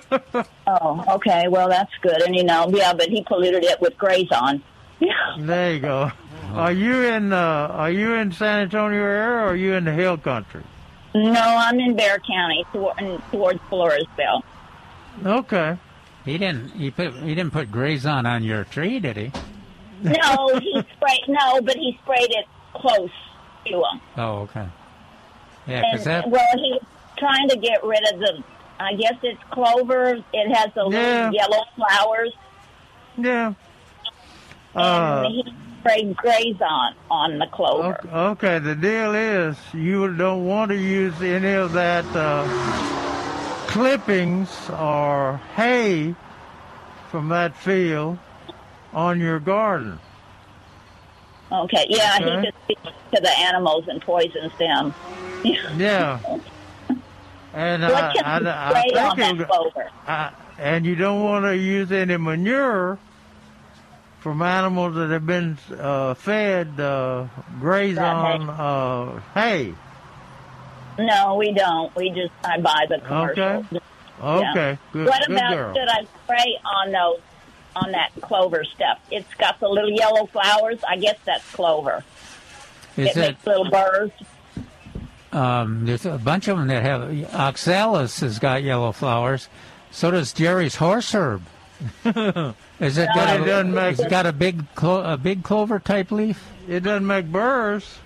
Oh, okay. Well, that's good. And you know, yeah, but he polluted it with Grazon. There you go. Are you in uh, Are you in San Antonio area or are you in the hill country? No, I'm in Bexar County, toward, towards Floresville. Okay. he didn't. He put. He didn't put Grazon on your tree, did he? No, he sprayed. No, but he sprayed it close to him. Oh, okay. Yeah, because that. well, he was trying to get rid of the. I guess it's clover. It has the Yeah. little yellow flowers, Yeah. and Uh, he sprayed Grazon on on the clover. Okay, the deal is you don't want to use any of that uh, clippings or hay from that field on your garden. Okay, yeah, Okay. he just speaks to the animals and poisons them. Yeah. And What I, I, you I think I- and you don't want to use any manure from animals that have been uh, fed uh, graze That hay. on uh, hay. No, we don't. We just I buy the commercial. Okay. Okay. Good, what good about girl. should I spray on those on that clover stuff? It's got the little yellow flowers. I guess that's clover. Is it it? makes little burrs. Um, there's a bunch of them that have oxalis has got yellow flowers. So does Jerry's horse herb. Is it got it a, doesn't make- it's got a big clo- a big clover type leaf? It doesn't make burrs.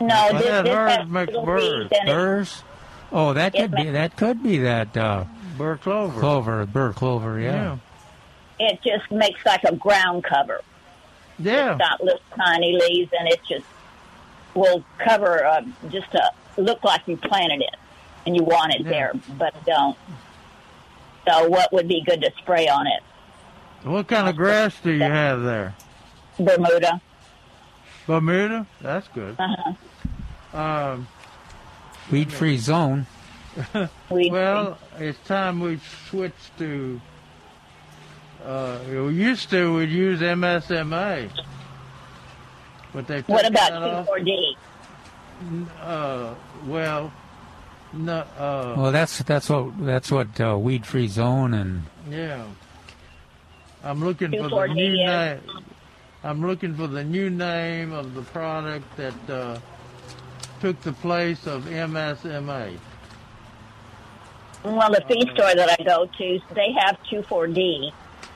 No, But this, that this herb has makes little burrs. leaves in it. Burrs? Oh, that could be that could be that uh, burr clover. Clover, burr clover, yeah. It just makes like a ground cover. Yeah. It's got little tiny leaves, and it just will cover uh, just to look like you planted it and you want it there, but don't. So, what would be good to spray on it? What kind of grass do you have there? Bermuda. Bermuda? That's good. Uh-huh. Um, Weed free zone. well, it's time we switch to. Uh, we used to we'd use MSMA, but they What about that off. 2,4-D? Uh, well, no. Uh, Well, that's that's what that's what uh, weed free zone and Yeah. I'm looking for the new name. I'm looking for the new name of the product that uh, took the place of MSMA. Well, the feed store that I go to, they have 2,4-D,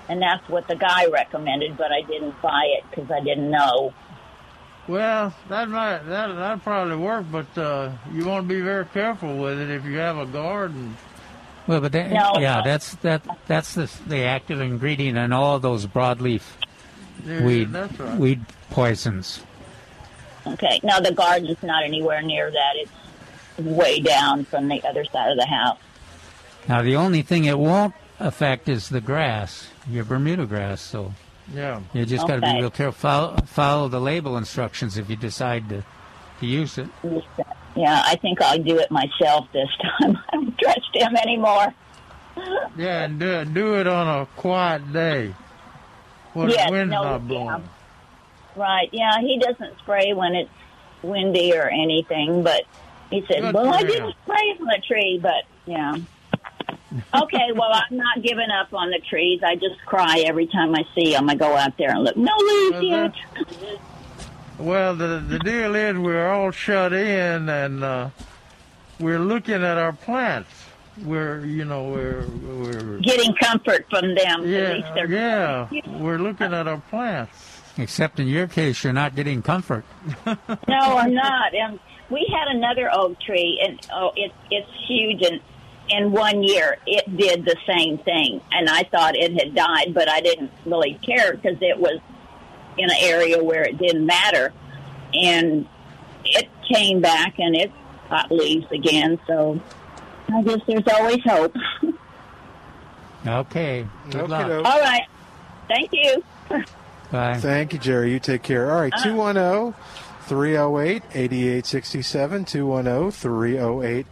and that's what the guy recommended, but I didn't buy it because I didn't know. Well, that might that that probably work, but uh, you want to be very careful with it if you have a garden. well, but that, No, yeah, that's that that's the the active ingredient in all those broadleaf Yeah, weed that's right. weed poisons. Okay, now the garden's not anywhere near that. It's way down from the other side of the house. Now, the only thing it won't affect is the grass, your Bermuda grass. So Yeah. you just got to be real careful. Follow, follow the label instructions if you decide to to use it. Yeah, I think I'll do it myself this time. I don't trust him anymore. Yeah, and do, do it on a quiet day when Yes, the wind's no, not blowing. Right, yeah, he doesn't spray when it's windy or anything, but he said, Good well, I didn't spray on the tree, but yeah. Okay, well, I'm not giving up on the trees. I just cry every time I see them. I go out there and look, no leaves yet. Well, the the deal is we're all shut in, and uh, we're looking at our plants. We're you know we're we're Getting comfort from them. At yeah least they're yeah we're looking at our plants. Except in your case, you're not getting comfort. No, I'm not. And we had another oak tree, and oh, it's it's huge. And in one year, it did the same thing, and I thought it had died, but I didn't really care because it was in an area where it didn't matter. And it came back, and it got leaves again. So I guess there's always hope. Okay. Good luck. All right. Thank you. Bye. Thank you, Jerry. You take care. All right, uh-huh. 210 308 8867. 210 308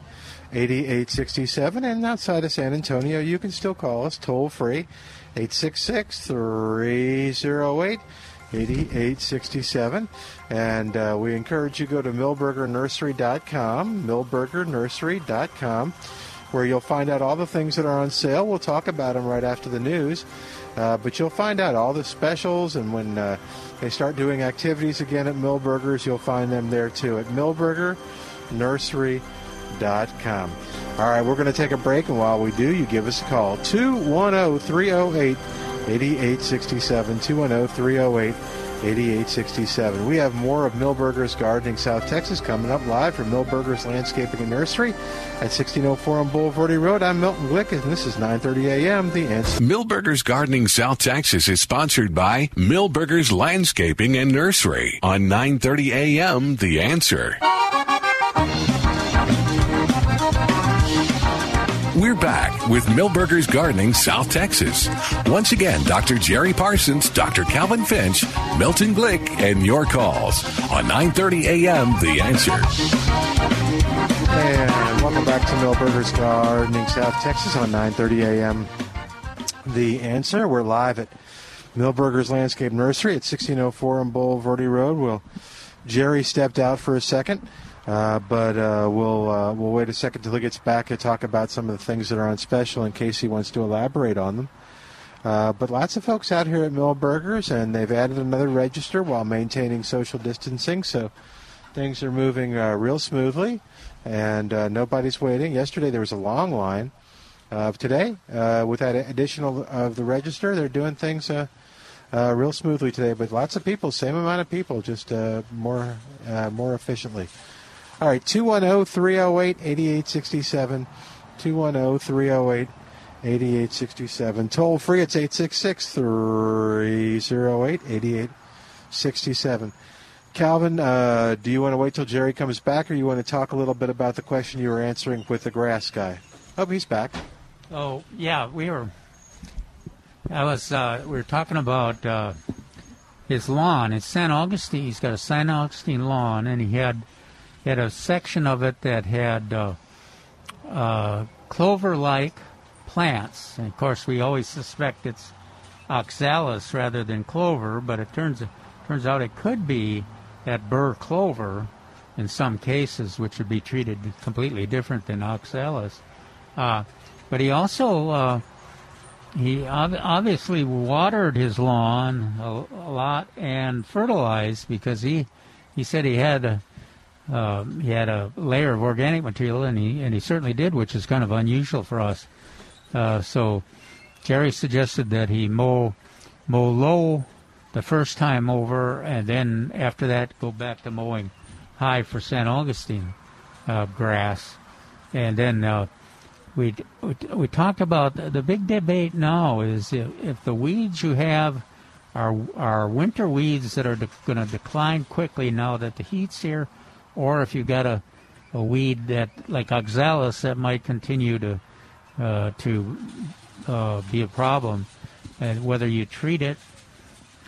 8867. And outside of San Antonio, you can still call us toll free 866 308 8867. And uh, we encourage you to go to milbergernursery.com, milbergernursery.com, where you'll find out all the things that are on sale. We'll talk about them right after the news. Uh, but you'll find out all the specials, and when uh, they start doing activities again at Milberger's, you'll find them there too at milbergernursery.com. All right, we're going to take a break, and while we do, you give us a call 210 308 8867. 210 308 8867. We have more of Milberger's Gardening South Texas coming up live from Milberger's Landscaping and Nursery at 1604 on Bulverde Road. I'm Milton Glick, and this is 9:30 a.m. The Answer. Milberger's Gardening South Texas is sponsored by Milberger's Landscaping and Nursery on 9:30 a.m. The Answer. We're back with Milberger's Gardening South Texas. Once again, Dr. Jerry Parsons, Dr. Calvin Finch, Milton Glick, and your calls on 9:30 a.m. The Answer. And welcome back to Milberger's Gardening South Texas on 9:30 a.m. The Answer. We're live at Milberger's Landscape Nursery at 1604 on Bulverde Road. Well, Jerry stepped out for a second. Uh, but uh, we'll uh, we'll wait a second till he gets back to talk about some of the things that are on special in case he wants to elaborate on them. Uh, but lots of folks out here at Milberger's, and they've added another register while maintaining social distancing, so things are moving uh, real smoothly, and uh, nobody's waiting. Yesterday there was a long line. Today, with that additional of the register, they're doing things real smoothly today. But lots of people, same amount of people, just more more efficiently. All right, 210 308 8867. 210 308 8867. Toll free, it's 866 308 8867. Calvin, uh, do you want to wait till Jerry comes back, or you want to talk a little bit about the question you were answering with the grass guy? Oh, he's back. Oh yeah, we were. I was. Uh, we were talking about uh, his lawn. It's San Augustine. He's got a San Augustine lawn, and he had had a section of it that had uh, uh, clover-like plants. And of course, we always suspect it's oxalis rather than clover, but it turns turns out it could be that burr clover in some cases, which would be treated completely different than oxalis. Uh, but he also uh, he ob- obviously watered his lawn a, a, lot and fertilized because he he said he had a uh, he had a layer of organic material and he and he certainly did, which is kind of unusual for us. Uh, so Jerry suggested that he mow mow low the first time over, and then after that go back to mowing high for San Augustine uh, grass, and then uh, we, we talked about the, the big debate now is if, if the weeds you have are are winter weeds that are de- going to decline quickly now that the heat's here, or if you've got a a weed that like oxalis that might continue to uh, to uh, be a problem, and whether you treat it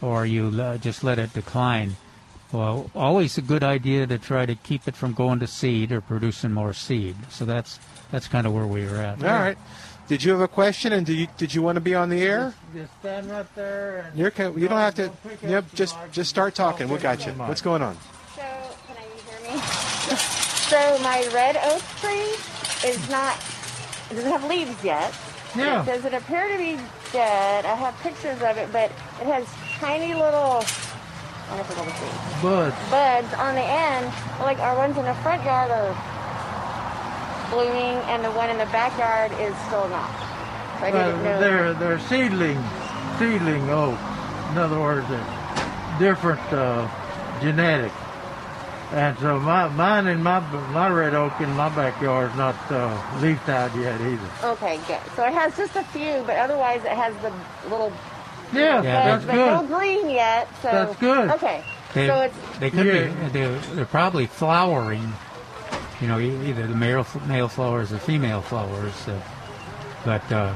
or you uh, just let it decline. Well, always a good idea to try to keep it from going to seed or producing more seed. So that's that's kind of where we were at. All right. Did you have a question, and did you did you want to be on the air? Just stand right there. And You're, you don't have to. Yep, just just start talking. We got you. What's going on? So, can I hear me? so, my red oak tree is not, it doesn't have leaves yet. Yeah. It doesn't appear to be dead. I have pictures of it, but it has tiny little, I don't know if we're going to see, Buds. buds on the end. Like our ones in the front yard are blooming, and the one in the backyard is still not. So I didn't know. Uh, they're they're seedling seedling oaks. In other words, they're different uh, genetic. And so my mine and my my red oak in my backyard is not uh, leafed out yet either. Okay, good. So it has just a few, but otherwise it has the little. Yeah, little that's buds, but no green yet. So That's good. Okay, They, so it's they could Yeah. be they're, they're probably flowering. You know, e- either the male male flowers or female flowers. Uh, but uh,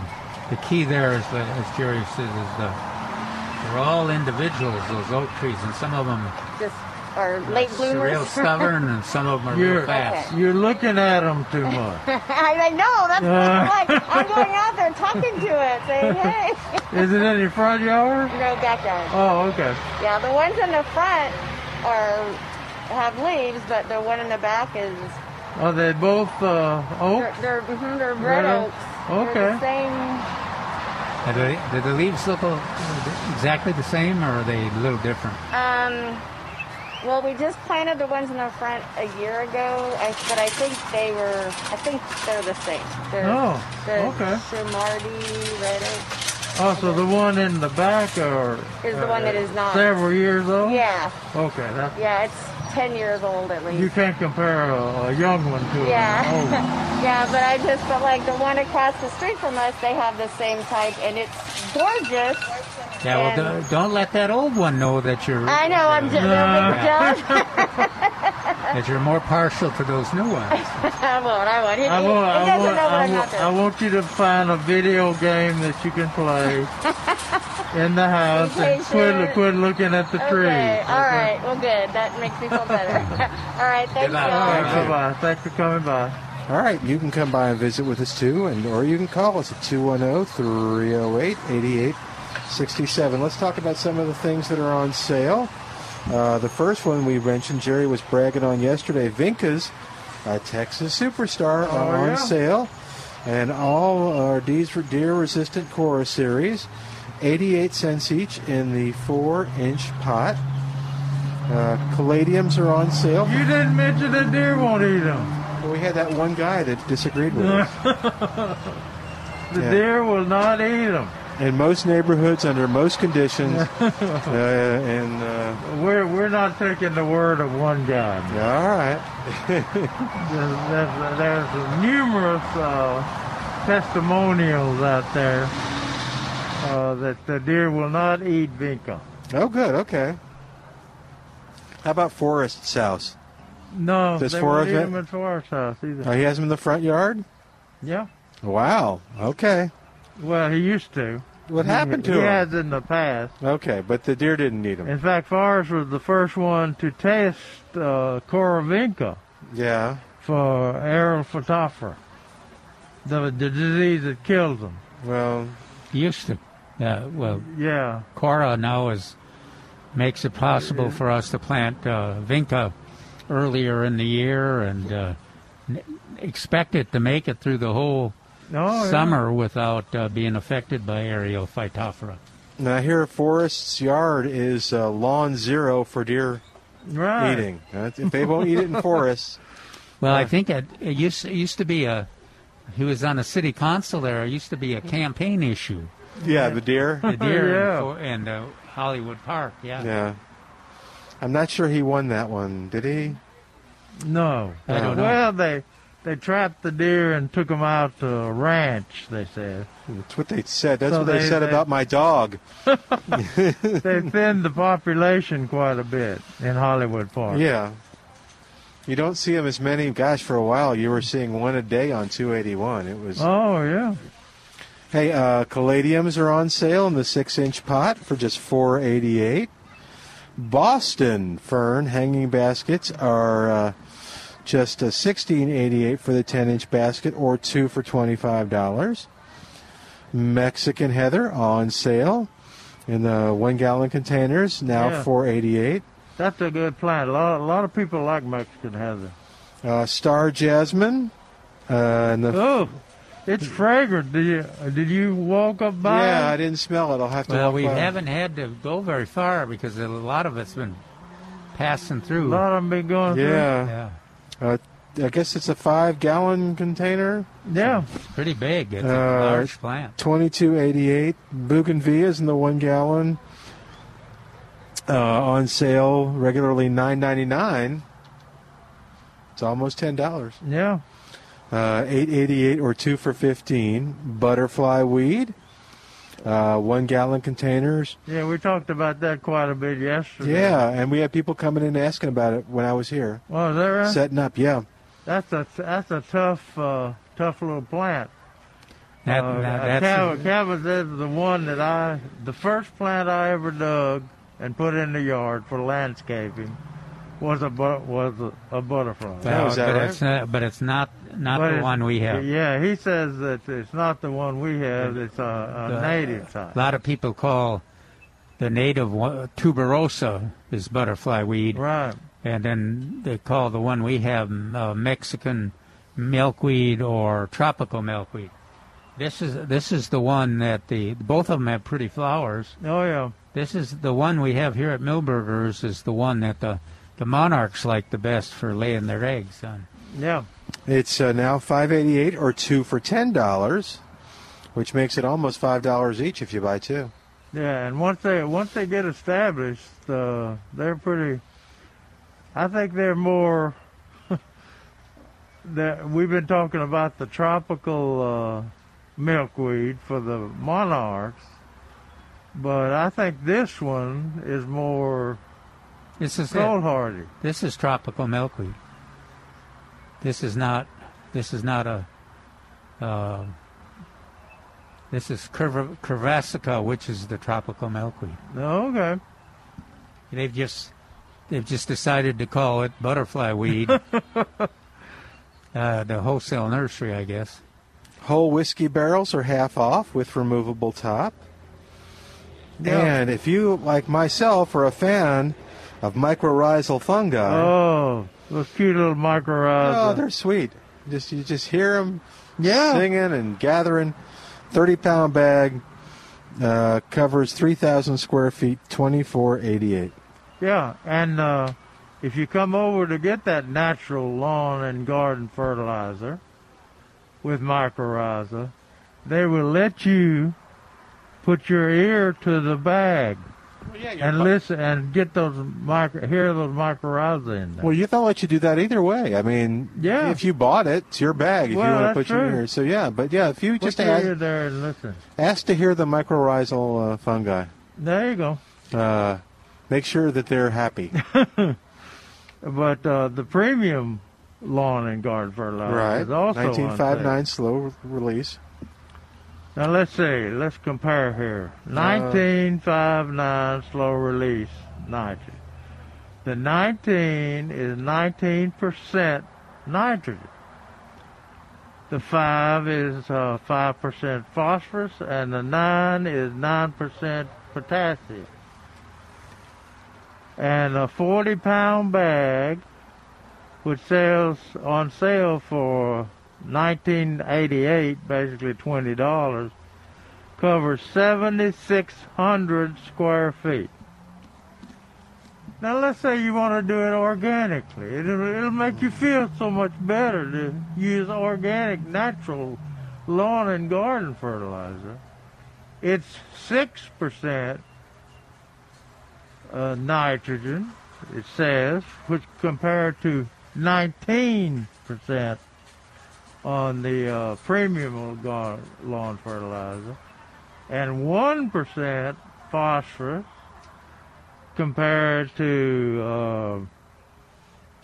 the key there is that, as Jerry says, is the they're all individuals. Those oak trees, and some of them just are late are bloomers. real stubborn, and some of them are You're real fast. you're looking at them too much. I, I know. That's Uh. why I'm like I'm going out there talking to it, saying, "Hey." Is it in your front yard? no backyard. Oh, okay. Yeah, the ones in the front are have leaves, but the one in the back is Are they both uh, oak? they're they're, mhm, they're red Red oak. oaks. They're the Okay. same. Are they, do the leaves look exactly the same, or are they a little different? Um, well, we just planted the ones in the front a year ago, but I think they were, I think they're the same. They're, Oh, the okay. Shimardi red oak. Oh, so the one in the back are Is the one that is not. several years old. Yeah, Okay, that's yeah, it's 10 years old at least. you can't compare a, a young one to Yeah. an old one. yeah, but I just felt like the one across the street from us, they have the same type, and it's gorgeous. Yeah, well, don't, don't let that old one know that you're I know, I'm just Yeah. jealous. that you're more partial to those new ones. I won't, I won't. He, I he- want, he I, doesn't want, know what I, I'm want, not I want you to find a video game that you can play in the house and quit, quit looking at the trees. Okay, all right. Well, good. That makes me feel better. all right, thanks, All y'all. right, bye-bye. Thanks for coming by. All right, you can come by and visit with us too, and or you can call us at oh, 210-308-8867. Let's talk about some of the things that are on sale. Uh, the first one we mentioned, Jerry was bragging on yesterday. Vinca's uh, Texas Superstar are Oh, on yeah. sale, and all are D's for Deer Resistant Cora series, 88 cents each in the four-inch pot. Uh, caladiums are on sale. You didn't mention the deer won't eat them. Well, we had that one guy that disagreed with us. the Yeah. deer will not eat them. In most neighborhoods, under most conditions, uh, and uh, We're we're not taking the word of one guy. all right. There's, there's, there's numerous uh, testimonials out there uh, that the deer will not eat vinca. Oh, good. Okay. How about Forrest's house? No, Does they Forrest won't eat have- them in Forrest House either. Oh, he has them in the front yard. Yeah. Wow. Okay. Well, he used to. What He- happened to he him? He has in the past. Okay, but the deer didn't eat them. In fact, Forrest was the first one to test uh, Cora vinca Yeah. for aerial phytophthora, the, the disease that kills them. Well, used to. Yeah, well, Yeah. Cora now is makes it possible for us to plant uh, vinca earlier in the year and uh, expect it to make it through the whole Oh, yeah. summer without uh, being affected by aerial phytophthora. now here at Forrest's yard is uh, lawn zero for deer Right. eating. Uh, if they won't eat it in forests, Well, I think it, it used it used to be a. He was on a city council there. It used to be a campaign issue. yeah, the deer. The deer Yeah. and, and uh, Hollywood Park. Yeah. Yeah. I'm not sure he won that one. Did he? No. I uh-huh. don't know. Well, they they trapped the deer and took them out to a ranch. They said That's what they said. That's So what they, they- said they- about my dog. they thinned the population quite a bit in Hollywood Park. Yeah. You don't see them as many. Gosh, for a while you were seeing one a day on 281. It was. Oh yeah. Hey, uh, caladiums are on sale in the six-inch pot for just 488. Boston fern hanging baskets are uh, just uh, 1688 for the 10-inch basket, or two for $25. Mexican heather on sale in the one-gallon containers now Yeah. 488. That's a good plant. A lot, a lot of people like Mexican heather. Uh, star jasmine. Uh, and the Oh, it's fragrant. Did you did you walk up by? yeah. I didn't smell it. I'll have to. Well, walk we by. haven't had to go very far because a lot of it's been passing through. A lot of them been going Yeah. Yeah. Uh, I guess it's a five-gallon container. Yeah. It's pretty big. It's Uh, a large plant. Twenty-two eighty-eight. Bougainvilleas in the one gallon. Uh, on sale regularly nine ninety-nine. It's almost ten dollars. Yeah. Uh, eight eighty-eight or two for fifteen. Butterfly weed. Uh, one gallon containers. Yeah, we talked about that quite a bit yesterday. Yeah, and we had people coming in asking about it when I was here, Well, is that right? setting up. Yeah. That's a that's a tough uh, tough little plant. That, uh, that- that's Calvin, Calvin said the one that I the first plant I ever dug and put in the yard for landscaping was a bu- was a, a butterfly. well, is that but right? it's not, but it's not not But the one we have. Yeah, he says that it's not the one we have. It's a, a The- native type. A lot of people call the native one, tuberosa is butterfly weed, Right. and then they call the one we have uh, Mexican milkweed or tropical milkweed. This is this is the one that the both of them have pretty flowers. Oh yeah. This is the one we have here at Milberger's is the one that the the monarchs like the best for laying their eggs on. Yeah. It's uh, now five eighty-eight or two for ten dollars, which makes it almost five dollars each if you buy two. Yeah, and once they once they get established, uh, they're pretty. I think they're more. that we've been talking about the tropical uh, milkweed for the monarchs, but I think this one is more This is cold-hardy. This is tropical milkweed. This is not. This is not a. Uh, this is curva, curassavica, which is the tropical milkweed. Oh, Okay. They've just they've just decided to call it butterfly weed. uh, the wholesale nursery, I guess. Whole whiskey barrels are half off with removable top. Yeah. And if you, like myself, are a fan of mycorrhizal fungi. Oh, those cute little mycorrhiza. Oh, they're sweet. Just you just hear them Yeah. singing and gathering. Thirty pound bag uh, covers three thousand square feet. Twenty four eighty eight. Yeah, and uh, if you come over to get that natural lawn and garden fertilizer with mycorrhiza, they will let you put your ear to the bag and listen and get those micro, hear those mycorrhiza in there. Well, you they'll let you do that either way. I mean, Yeah. If you bought it, it's your bag. If Well, you want to that's put your true. ear, so yeah. But yeah, if you Put just ask, ear there and listen. ask to hear the mycorrhizal uh, fungi, There you go. uh, make sure that they're happy. But uh, the premium lawn and garden fertilizer right. is also on Nineteen five nine slow release. Now let's see. Let's compare here. Uh, 1959 slow release nitrogen. The 19 is 19% nitrogen. The 5 is uh, 5% phosphorus, and the 9 is 9% potassium. And a 40 pound bag, which sells on sale for 1988, basically $20, covers 7,600 square feet. Now let's say you want to do it organically. It'll, it'll make you feel so much better to use organic, natural lawn and garden fertilizer. It's 6% uh, nitrogen, it says, which compared to 19% on the uh, premium lawn fertilizer, and 1% phosphorus compared to uh,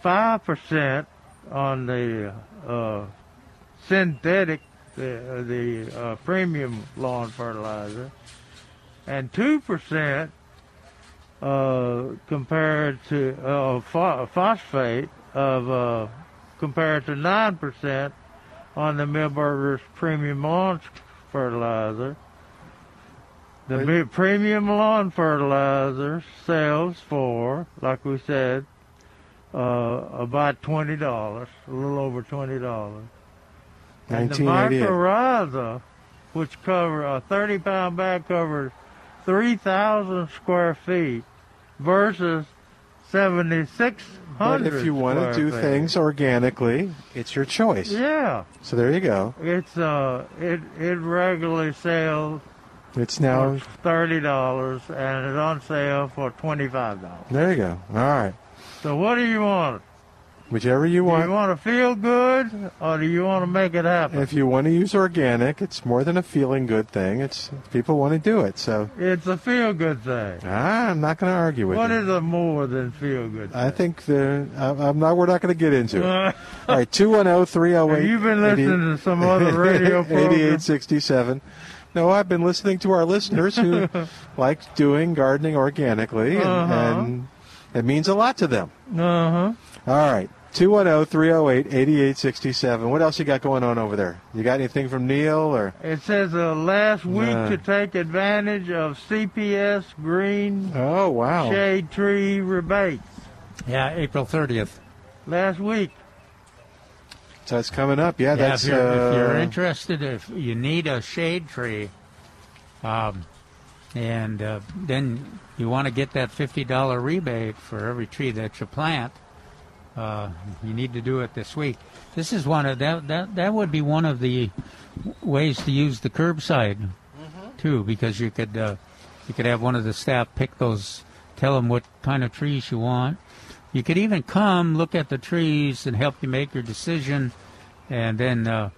5% on the uh, synthetic, the, the uh, premium lawn fertilizer, and 2% uh, compared to uh, pho- phosphate of uh, compared to 9% on the Milberger's premium lawn fertilizer. The big premium lawn fertilizer sells for, like we said, uh, about twenty dollars, a little over twenty dollars. And the 1988. mycorrhiza, which cover a thirty-pound bag covers three thousand square feet, versus seventy-six But if you want to do things organically, it's your choice. yeah, So there you go. it's uh, it it regularly sells It's now for thirty dollars, and it's on sale for twenty-five dollars. there. You go. All right. So what do you want? Whichever you want. Do you want to feel good, or do you want to make it happen? If you want to use organic, it's more than a feeling good thing. It's people want to do it. So It's a feel-good thing. ah, I'm not going to argue with What you. What is a more than feel-good? I think the I'm not. We're not going to get into it. All right, two one zero three zero eight. You've you been listening to some other radio program? Eighty-eight sixty-seven. No, I've been listening to our listeners who like doing gardening organically, and, Uh-huh. and it means a lot to them. Uh huh. All right. oh, 210 308 8867. What else you got going on over there? You got anything from Neil or? It says uh, last week Uh. to take advantage of CPS green Oh, wow. shade tree rebates. Yeah, April 30th. Last week. So it's coming up. Yeah, Yeah, that's. if, you're, if you're uh, interested, if you need a shade tree, um, and uh, then you want to get that $50 rebate for every tree that you plant, uh, you need to do it this week. This is one of that that that would be one of the ways to use the curbside too, because you could uh, you could have one of the staff pick those, tell them what kind of trees you want. You could even come look at the trees and help you make your decision, and then uh,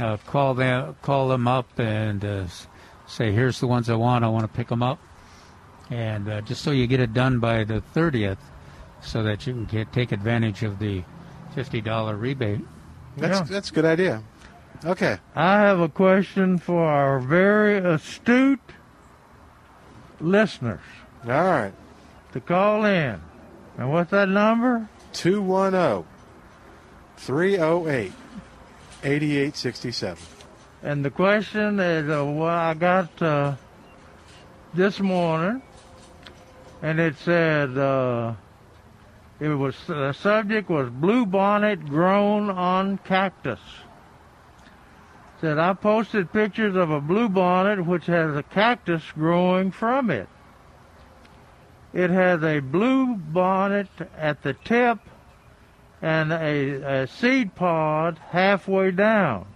uh, call them call them up and uh, say, "Here's the ones I want. I want to pick them up," and uh, just so you get it done by the 30th, so that you can get, take advantage of the $50 rebate. That's, Yeah. that's a good idea. Okay. I have a question for our very astute listeners All right. to call in. And what's that number? 210 308 8867. And the question is, uh, well, I got uh, this morning and it said uh, it was the subject was bluebonnet grown on cactus. Said I posted pictures of a bluebonnet which has a cactus growing from it. It has a blue bonnet at the tip and a, a seed pod halfway down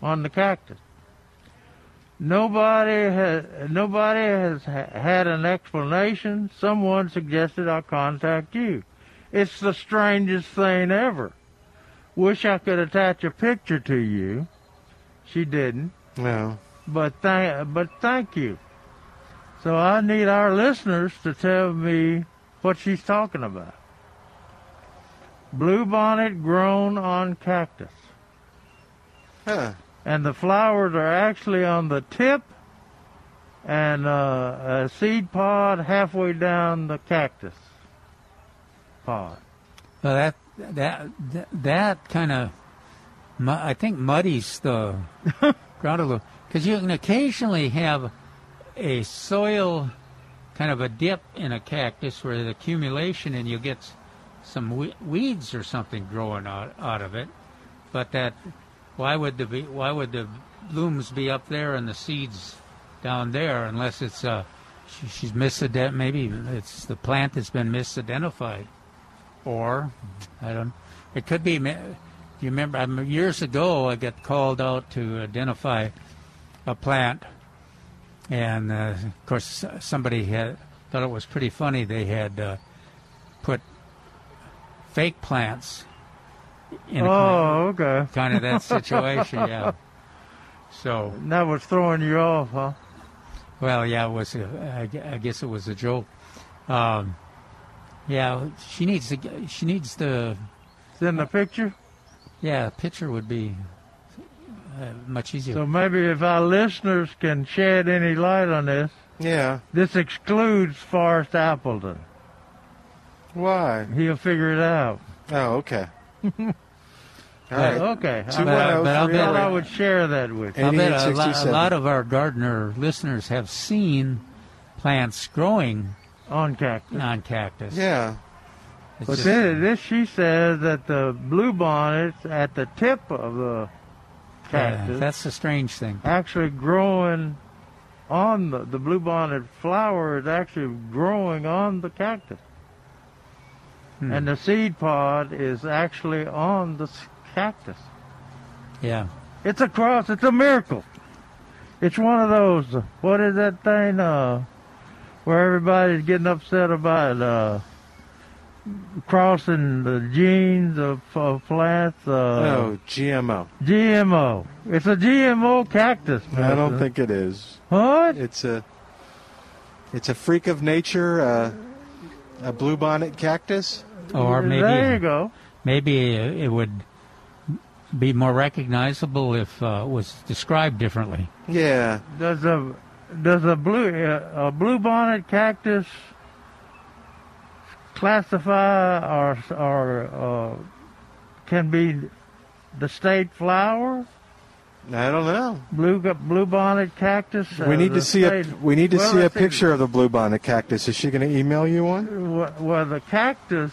on the cactus. Nobody has nobody has ha- had an explanation. Someone suggested I contact you. It's the strangest thing ever. Wish I could attach a picture to you. She didn't. No. But thank but thank you. So I need our listeners to tell me what she's talking about. Bluebonnet grown on cactus. Huh. And the flowers are actually on the tip and uh, a seed pod halfway down the cactus pod. Well, that that that, that kind of, I think, muddies the ground a little because you can occasionally have a soil kind of a dip in a cactus where the accumulation and you get some weeds or something growing out, out of it. But that why would the be, why would the blooms be up there and the seeds down there unless it's uh she, she's misident maybe it's the plant that's been misidentified? Or I don't it could be you remember years ago I got called out to identify a plant and uh, of course somebody had thought it was pretty funny they had uh, put fake plants in a Oh, kind, okay. kind of that situation yeah so that was throwing you off, huh? well yeah it was a, I, I guess it was a joke um, yeah she needs to g- she needs to send a picture yeah a picture would be uh, much easier So maybe if our listeners can shed any light on this. Yeah. This excludes Forrest Appleton. Why? He'll figure it out. Oh, okay. All right. right. Okay. I, one oh but I'll bet- I would share that with you. I bet a, lo- a lot of our gardener listeners have seen plants growing on cactus. On cactus. Yeah. It's But just- then this, she says that the bluebonnets at the tip of the Yeah, cactus that's the strange thing. actually growing on the the bluebonnet flower is actually growing on the cactus, Hmm. and the seed pod is actually on the cactus. Yeah. It's a cross. It's a miracle. It's one of those. uh, What is that thing? Uh, where everybody's getting upset about uh, crossing the genes of, of plants. Uh, Oh, GMO. GMO. It's a GMO cactus. I don't think it is. What? It's a it's a freak of nature, uh, a bluebonnet cactus. Or maybe There you go. maybe it would be more recognizable if uh, it was described differently. Yeah. Does a does a blue uh, a bluebonnet cactus classify or or uh, can be the state flower? I don't know. Blue bluebonnet cactus. uh, we need to see a we need to Well, see a picture of the bluebonnet cactus. Is she going to email you one? Well, well, the cactus.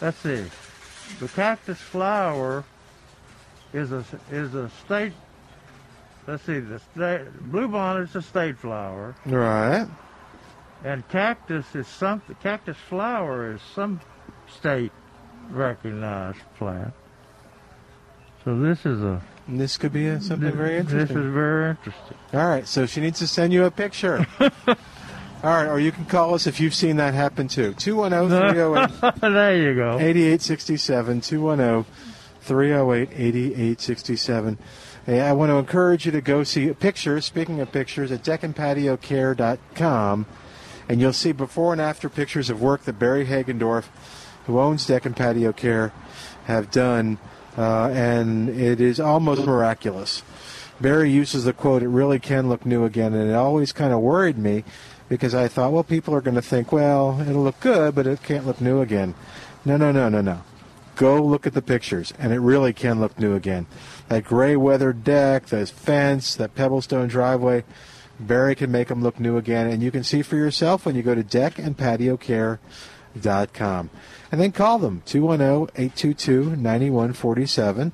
Let's see. The cactus flower is a is a state. Let's see. The state bluebonnet is a state flower, Right. and cactus is some. Cactus flower is some state recognized plant. So this is a. And this could be a, something very interesting. This is very interesting. All right, so she needs to send you a picture. All right, or you can call us if you've seen that happen too. 210 308 there you go. 8867 210 308 8867. Hey, I want to encourage you to go see pictures, speaking of pictures, at deckandpatiocare.com, And you'll see before and after pictures of work that Barry Hagendorf, who owns Deck and Patio Care, have done. Uh, and it is almost miraculous. Barry uses the quote, it really can look new again. And it always kind of worried me because I thought, well, people are going to think, well, it'll look good, but it can't look new again. No, no, no, no, no. Go look at the pictures, and it really can look new again. That gray weathered deck, that fence, that pebblestone driveway, Barry can make them look new again, and you can see for yourself when you go to deckandpatiocare.com. And then call them 210-822-9147,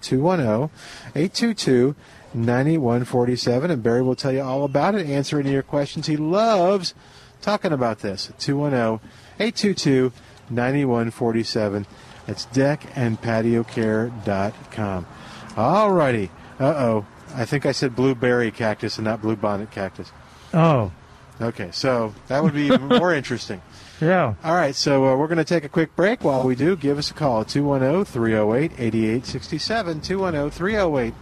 210-822-9147, and Barry will tell you all about it, answer any of your questions. He loves talking about this. 210-822-9147. That's deckandpatiocare.com. All righty. Uh-oh. I think I said blueberry cactus and not bluebonnet cactus. Oh, Okay, so that would be even more interesting. yeah. All right, so uh, we're going to take a quick break. While we do, give us a call 210 308 8867. 210 308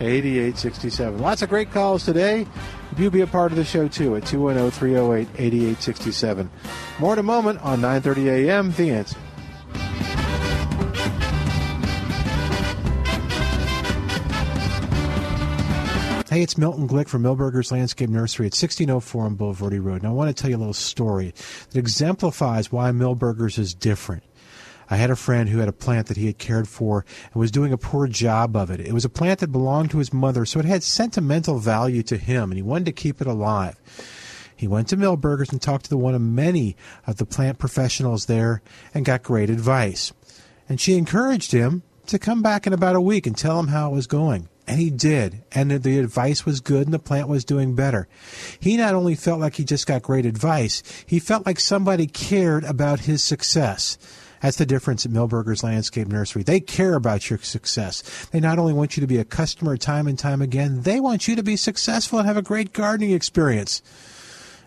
8867. Lots of great calls today. You be a part of the show too at 210 308 8867. More in a moment on 9:30 a.m. The Answer. Hey, it's Milton Glick from Milberger's Landscape Nursery at 1604 on Bulverde Road. And I want to tell you a little story that exemplifies why Milberger's is different. I had a friend who had a plant that he had cared for and was doing a poor job of it. It was a plant that belonged to his mother, so it had sentimental value to him, and he wanted to keep it alive. He went to Milberger's and talked to the one of many of the plant professionals there and got great advice. And she encouraged him to come back in about a week and tell him how it was going. And he did. And the advice was good and the plant was doing better. He not only felt like he just got great advice, he felt like somebody cared about his success. That's the difference at Milberger's Landscape Nursery. They care about your success. They not only want you to be a customer time and time again, they want you to be successful and have a great gardening experience.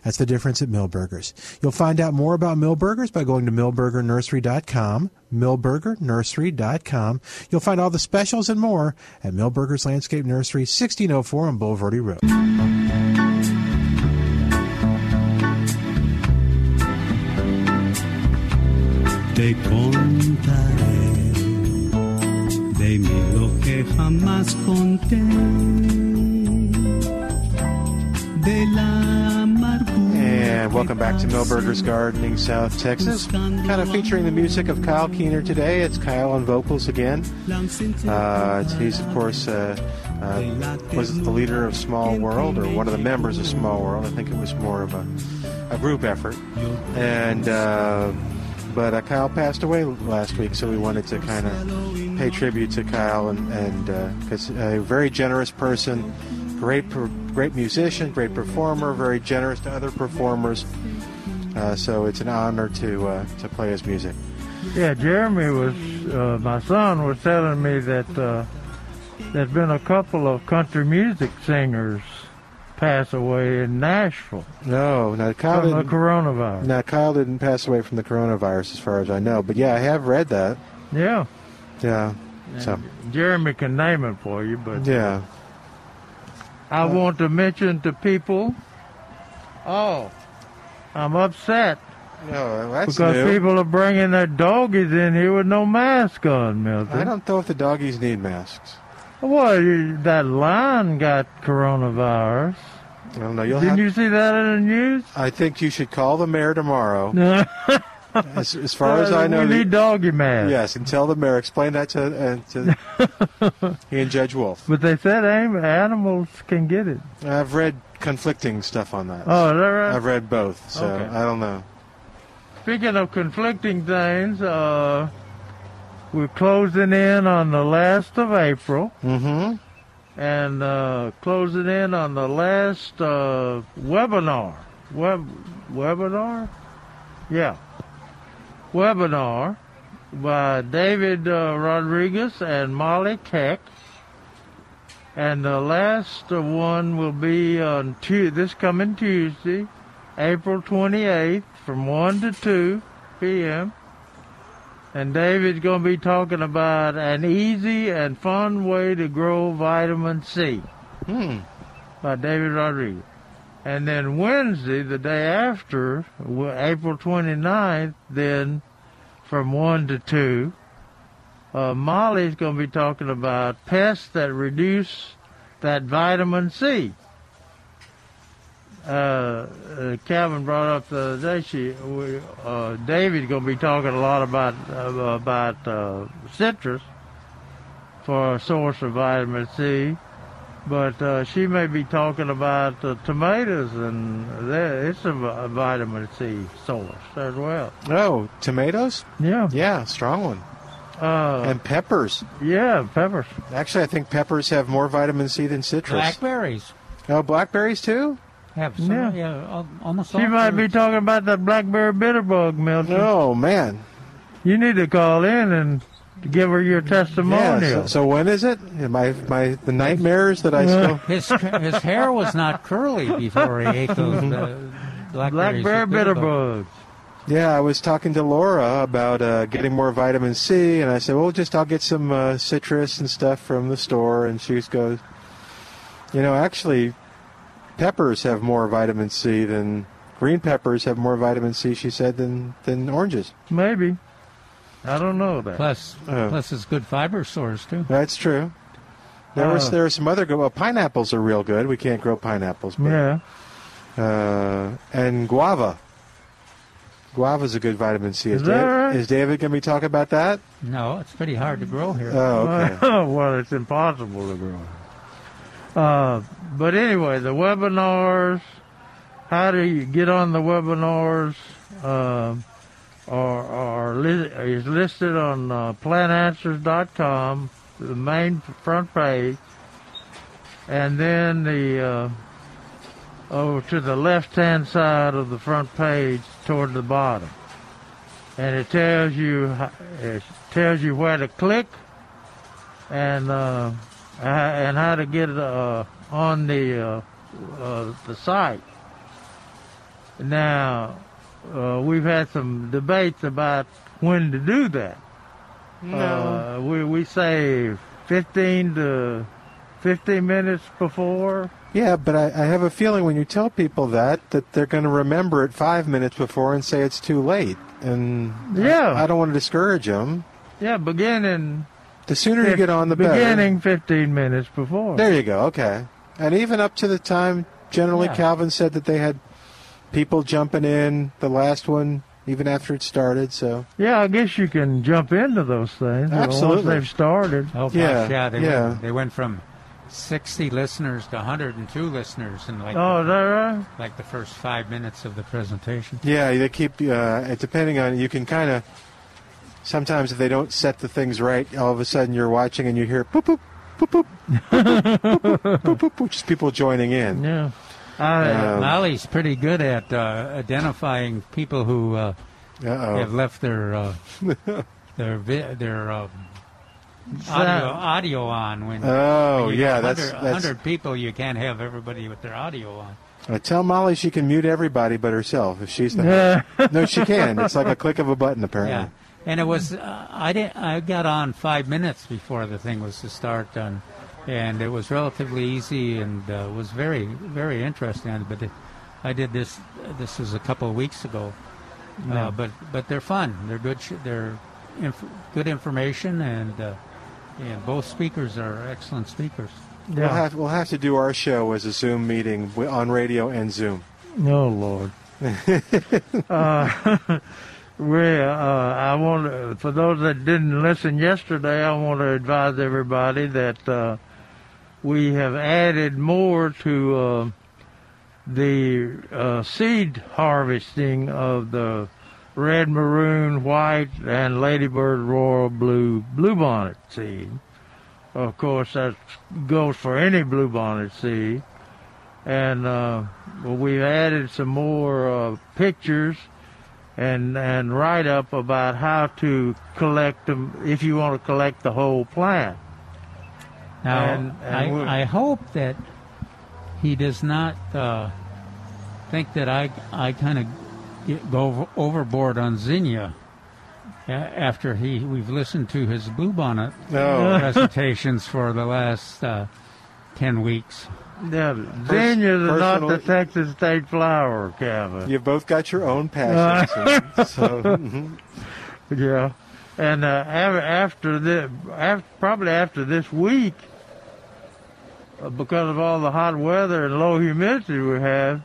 That's the difference at Milberger's. You'll find out more about Milberger's by going to milbergernursery.com, milbergernursery.com. You'll find all the specials and more at Milberger's Landscape Nursery, 1604 on Bulverde Road. Te contaré de mí lo que jamás conté. De la. And welcome back to Milberger's Gardening, South Texas. Kind of featuring the music of Kyle Keener today. It's Kyle on vocals again. Uh, he's, of course, uh, uh, was the leader of Small World, or one of the members of Small World. I think it was more of a, a group effort. And uh, but uh, Kyle passed away last week, so we wanted to kind of pay tribute to Kyle, and because a very generous person, great great musician, great performer, very generous to other performers. Uh, so it's an honor to uh, to play his music. Yeah, Jeremy was, uh, my son was telling me that uh, there's been a couple of country music singers pass away in Nashville No, no, Kyle from the coronavirus. No, Kyle didn't pass away from the coronavirus, as far as I know. But yeah, I have read that. Yeah. Yeah. So Jeremy can name it for you, but uh, yeah. I uh, want to mention to people. Oh, I'm upset No, that's because new. people are bringing their doggies in here with no mask on, Milton. I don't know if the doggies need masks. Well, that lion got coronavirus. I don't know. You'll Didn't have. you see that in the news? I think you should call the mayor tomorrow. As, as far as I know, we the- need doggy man. yes, and tell the mayor. Explain that to, uh, to he and Judge Wolff. But they said animals can get it. I've read conflicting stuff on that. Oh, is that right? I've read both, so Okay. I don't know. Speaking of conflicting things, uh, we're closing in on the last of April. Mm-hmm. And uh, closing in on the last uh, webinar. Web webinar? Yeah. Webinar by David uh, Rodriguez and Molly Keck. And the last one will be on tu- this coming Tuesday, April 28th from 1 to 2 p.m. And David's going to be talking about an easy and fun way to grow vitamin C Hmm. by David Rodriguez. And then Wednesday, the day after, April 29th, then from 1 to 2, uh, Molly's going to be talking about pests that reduce that vitamin C. Uh, uh, Calvin brought up the other day. She, we- uh, David's going to be talking a lot about uh, about uh, citrus for a source of vitamin C, But uh, she may be talking about uh, tomatoes, and that, it's a, vi- vitamin C source as well. Oh, tomatoes? Yeah. Yeah, strong one. Uh, and peppers. Yeah, peppers. Actually, I think peppers have more vitamin C than citrus. Blackberries Oh, blackberries too? Have some, Yeah. yeah, almost She all might be talking about that blackberry bitterbug, Milton. Oh man. You need to call in and give her your testimonial. Yeah. So, so when is it? My my the nightmares that I still. His his hair was not curly before he ate those uh, blackberries. Blackberry with bitterbug. bitterbugs. Yeah, I was talking to Laura about uh, getting more vitamin C, and I said, "Well, just I'll get some uh, citrus and stuff from the store." And she goes, "You know, actually, peppers have more vitamin C than green peppers have more vitamin C." She said than than oranges. Maybe. I don't know that. Plus, Oh. plus it's good fiber source too. That's true. There was Uh, there are some other good. Well, pineapples are real good. We can't grow pineapples, but Yeah. uh, and guava. Guava's a good vitamin C. Is Is, that right? is David going to be talking about that? No, it's pretty hard to grow here. Oh, okay. well, it's impossible to grow. Uh, but anyway, the webinars, how do you get on the webinars, uh, are, are li- is listed on uh, plantanswers.com, the main front page, and then the uh, over to the left-hand side of the front page toward the bottom, and it tells you it tells you where to click. And uh, uh, and how to get uh, on the uh, uh, the site. Now, uh, we've had some debates about when to do that. No. Uh, we we say 15 to 15 minutes before. Yeah, but I, I have a feeling when you tell people that that they're going to remember it five minutes before and say it's too late, and Yeah. I, I don't want to discourage them. Yeah, beginning. The sooner you get on, the better. Beginning 15 minutes before. There you go. Okay, and even up to the time, generally Yeah. Calvin said that they had people jumping in the last one even after it started. So Yeah, I guess you can jump into those things Absolutely. once they've started. Oh gosh, Yeah, yeah, they yeah. Went, they went from 60 listeners to 102 listeners in like Oh, the, that right? like the first five minutes of the presentation. yeah, they keep uh, depending on you can kind of sometimes if they don't set the things right, all of a sudden you're watching and you hear boop boop boop boop boop boop boop, boop, boop, people joining in. Yeah. Uh, um, Molly's pretty good at uh, identifying people who uh, have left their uh, their vi- their uh, audio audio on. When oh when yeah, that's hundred people. You can't have everybody with their audio on. I tell Molly she can mute everybody but herself if she's the. no, she can. It's like a click of a button apparently. Yeah and it was uh, I didn't I got on five minutes before the thing was to start, and and it was relatively easy and uh, was very very interesting. But it, I did this this was a couple of weeks ago, Yeah. uh, but but they're fun. They're good. sh- They're inf- good information, and uh, and both speakers are excellent speakers. We'll have we'll have to do our show as a Zoom meeting on radio and Zoom. Oh Lord. uh, we, uh, I want for those that didn't listen yesterday, I want to advise everybody that uh, we have added more to uh, the uh, seed harvesting of the red, maroon, white, and ladybird royal blue bluebonnet seed. Of course, that goes for any bluebonnet seed and uh, well, we've added some more uh, pictures and and write up about how to collect them if you want to collect the whole plant. Now, And- and I, I hope that he does not uh, think that I I kind of go over, overboard on Zinnia after he we've listened to his bluebonnet No. presentations for the last uh, ten weeks. Yeah, zinnias are not the Texas state flower, Kevin. You've both got your own passions. and so, mhm. Yeah, and uh, af- after the after, probably after this week, uh, because of all the hot weather and low humidity we have,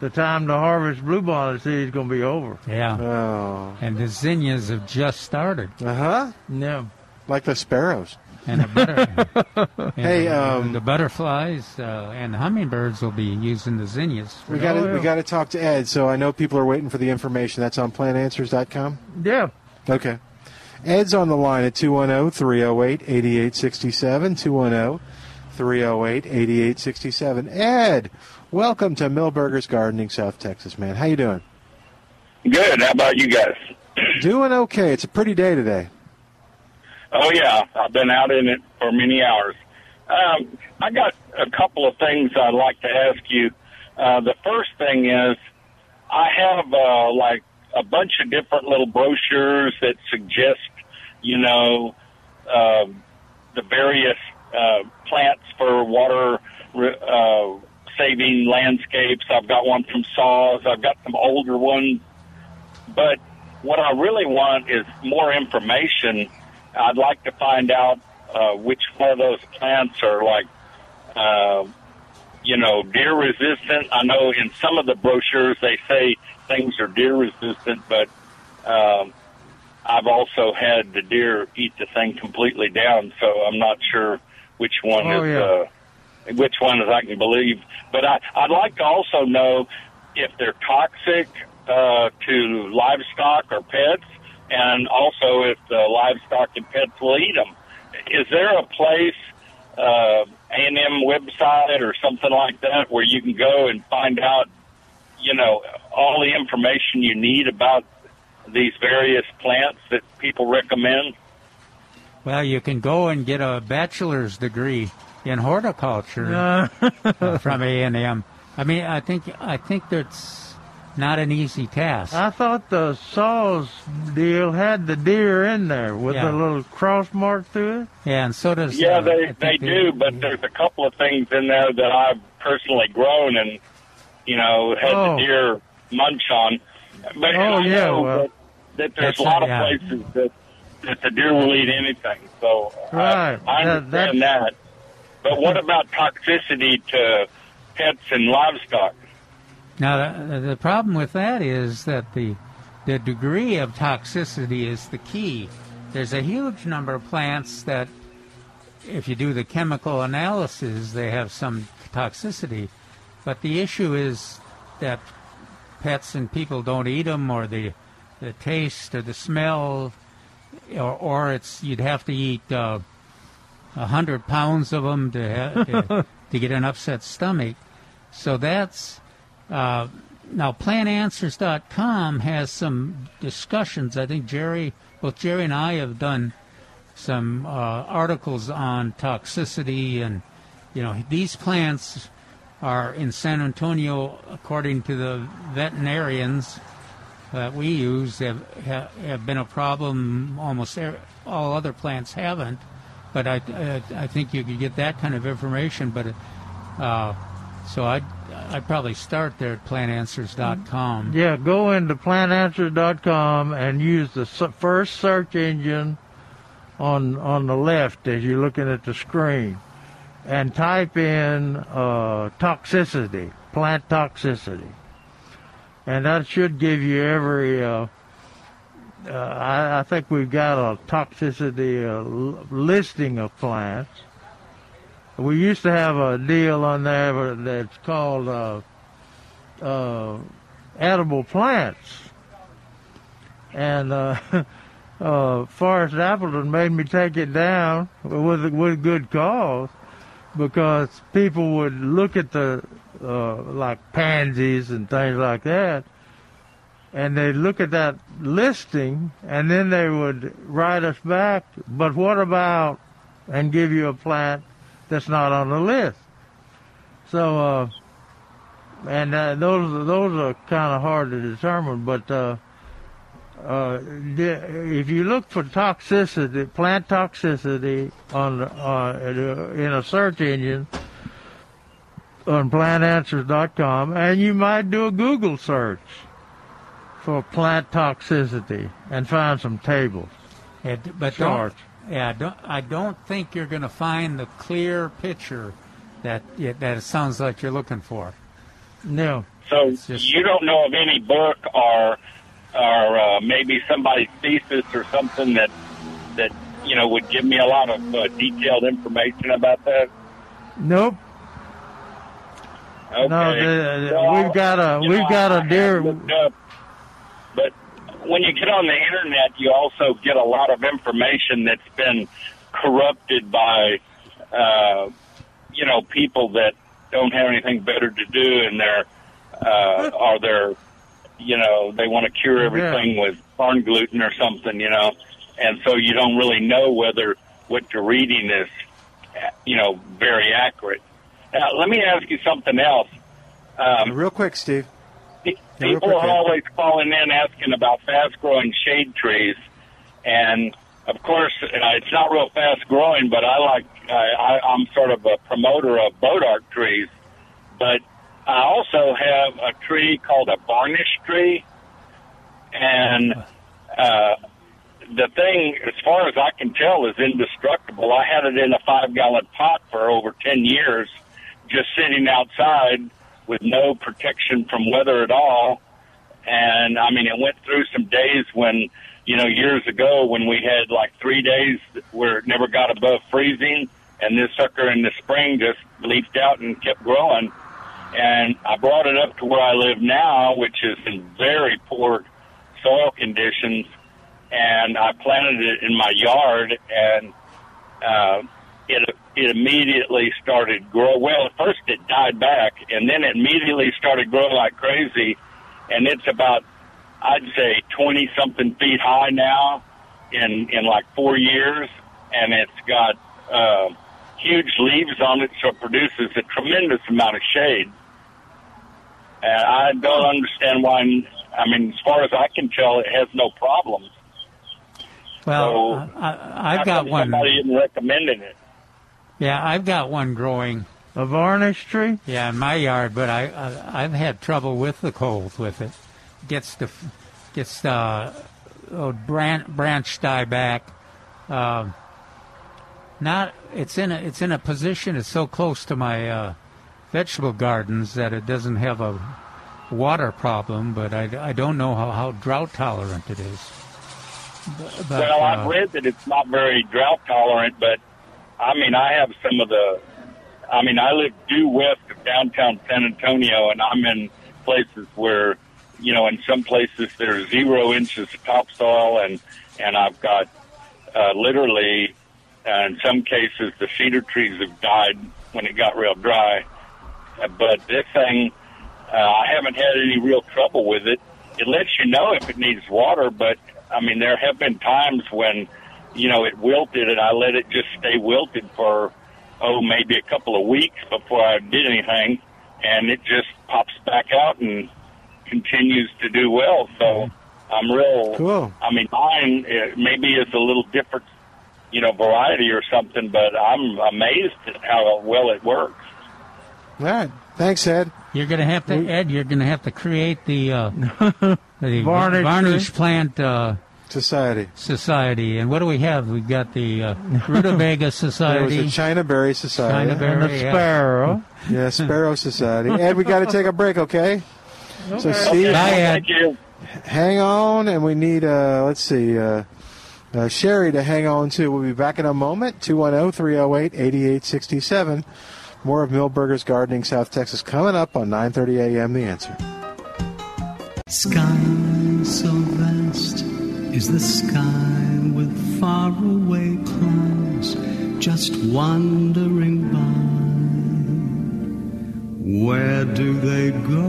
the time to harvest bluebonnet seed is going to be over. Yeah, Oh. and the zinnias have just started. Uh huh. Yeah. Like the sparrows. And the, butter, and Hey, the, um, the butterflies uh, and the hummingbirds will be using the zinnias. for We got to we got to talk to Ed. So I know people are waiting for the information. That's on plantanswers.com. Yeah. Okay. Ed's on the line at 210 308 8867. 210 308 8867. Ed, welcome to Milberger's Gardening, South Texas, man. How you doing? Good. How about you guys? Doing okay. It's a pretty day today. Oh yeah, I've been out in it for many hours. Um, I got a couple of things I'd like to ask you. Uh, the first thing is, I have uh, like a bunch of different little brochures that suggest, you know, uh, the various uh, plants for water uh, saving landscapes. I've got one from SAWS. I've got some older ones, but what I really want is more information. I'd like to find out uh, which one of those plants are like, uh, you know, deer resistant. I know in some of the brochures they say things are deer resistant, but um, I've also had the deer eat the thing completely down, so I'm not sure which one Oh, is yeah. uh, which one is I can believe. But I, I'd like to also know if they're toxic uh, to livestock or pets, and also if the livestock and pets will eat them. Is there a place, uh, A&M website or something like that, where you can go and find out, you know, all the information you need about these various plants that people recommend? Well, you can go and get a bachelor's degree in horticulture uh, from A and M. I mean, I think I think that's not an easy task. I thought the SAWS deal had the deer in there with Yeah. the little cross mark through it. Yeah, and so does Yeah, uh, they I they think do, but there's a couple of things in there that I've personally grown and you know had Oh. the deer munch on. But Oh, I yeah, know well, that, that there's a lot not- yeah. of places that that the deer will eat anything. So Right. I, I That- understand that. But what about toxicity to pets and livestock? Now, the, the problem with that is that the the degree of toxicity is the key. There's a huge number of plants that, if you do the chemical analysis, they have some toxicity. But the issue is that pets and people don't eat them, or the the taste or the smell, or, or it's you'd have to eat uh, a hundred pounds of them to, ha- to to get an upset stomach. So that's uh, now plantanswers.com has some discussions. I think Jerry, both Jerry and I have done some uh, articles on toxicity, and you know these plants are in San Antonio, according to the veterinarians that we use, have have, been a problem. Almost all other plants haven't, but I I, I think you could get that kind of information. But uh, so I I'd probably start there at plantanswers.com. Yeah, go into plantanswers.com and use the first search engine on on the left as you're looking at the screen, and type in uh, toxicity, plant toxicity, and that should give you every. Uh, uh, I, I think we've got a toxicity uh, listing of plants. We used to have a deal on there that's called uh, uh, edible plants. And uh, uh, Forrest Appleton made me take it down with with good cause because people would look at the uh, like pansies and things like that, and they'd look at that listing, and then they would write us back. But what about and give you a plant that's not on the list? So. Uh, and uh, those those are kind of hard to determine. But uh, uh, if you look for toxicity, plant toxicity on uh, in a search engine on plantanswers.com, and you might do a Google search for plant toxicity and find some tables. And, but charts. Don't, yeah, don't, I don't think you're going to find the clear picture that yeah, that it sounds like you're looking for. No. So you don't know of any book or or uh, maybe somebody's thesis or something that that you know, would give me a lot of uh, detailed information about that? Nope. Okay. No, the, Well, we've got a we've know, got I a have deer. up, but when you get on the internet, you also get a lot of information that's been corrupted by, uh, you know, people that don't have anything better to do, and they're, uh, or they're, you know, they want to cure everything with corn gluten or something, you know, and so you don't really know whether what you're reading is, you know, very accurate. Now, let me ask you something else. Um, Real quick, Steve. Pe- Yeah, real People are always calling in asking about fast growing shade trees, and of course, uh, it's not real fast growing. But I like I, I'm sort of a promoter of bodark trees, but I also have a tree called a varnish tree, and uh, the thing, as far as I can tell, is indestructible. I had it in a five gallon pot for over ten years, just sitting outside with no protection from weather at all. And I mean, it went through some days when, you know, years ago when we had like three days where it never got above freezing, and this sucker in the spring just leafed out and kept growing. And I brought it up to where I live now, which is in very poor soil conditions, and I planted it in my yard, and uh, it it immediately started grow. Well, at first it died back, and then it immediately started growing like crazy, and it's about I'd say twenty something feet high now, in in like four years, and it's got uh, huge leaves on it, so it produces a tremendous amount of shade. And I don't understand why. I mean, as far as I can tell, it has no problems. Well, So, I, I've got one. Somebody isn't recommending it. Yeah, I've got one growing. A varnish tree? Yeah, in my yard, but I, I I've had trouble with the cold with it. Gets the gets the oh, branch branch die back. Um, not it's in a it's in a position it's so close to my uh, vegetable gardens that it doesn't have a water problem, but I, I don't know how, how drought tolerant it is. But, but, well, I've uh, read that it's not very drought tolerant, but I mean, I have some of the. I mean, I live due west of downtown San Antonio, and I'm in places where, you know, in some places there's zero inches of topsoil, and and I've got uh, literally, uh, in some cases, the cedar trees have died when it got real dry. But this thing, uh, I haven't had any real trouble with it. It lets you know if it needs water, but I mean, there have been times when, you know, it wilted and I let it just stay wilted for, oh, maybe a couple of weeks before I did anything. And it just pops back out and continues to do well. So I'm real. Cool. I mean, mine uh, maybe is a little different, you know, variety or something, but I'm amazed at how well it works. All right. Thanks, Ed. You're gonna have to, Ed. You're gonna have to create the uh, the Varnish varnish plant uh, society. Society, and what do we have? We've got the uh, Rutabaga There Society. was a China Berry Society. China Berry, And the sparrow. Yeah, Sparrow Society. Ed, we got to take a break, okay? So, Okay. Steve, Bye, Ed. Thank you. hang on, and we need, uh, let's see, uh, uh, Sherry to hang on to. We'll be back in a moment. oh, 210 308 8867. More of Milberger's Gardening South Texas coming up on 9:30 a.m. The Answer. Sky so vast is the sky with faraway clouds just wandering by. Where do they go?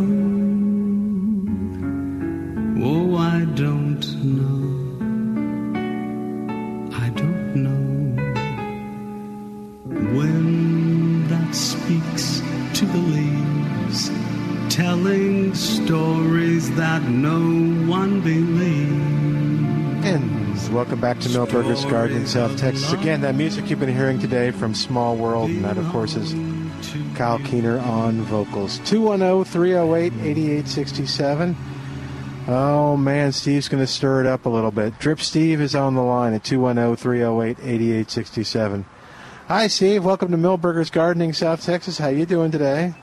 Oh, I don't know. I don't know. Wind that speaks to the leaves, telling stories that no one believes. Welcome back to Milberger's Gardening South Texas. Again, that music you've been hearing today from Small World, and that, of course, is Kyle Keener on vocals. oh, 210 308 8867. Oh, man, Steve's going to stir it up a little bit. Drip Steve is on the line at oh, 210 308 8867. Hi, Steve. Welcome to Milberger's Gardening South Texas. How you doing today?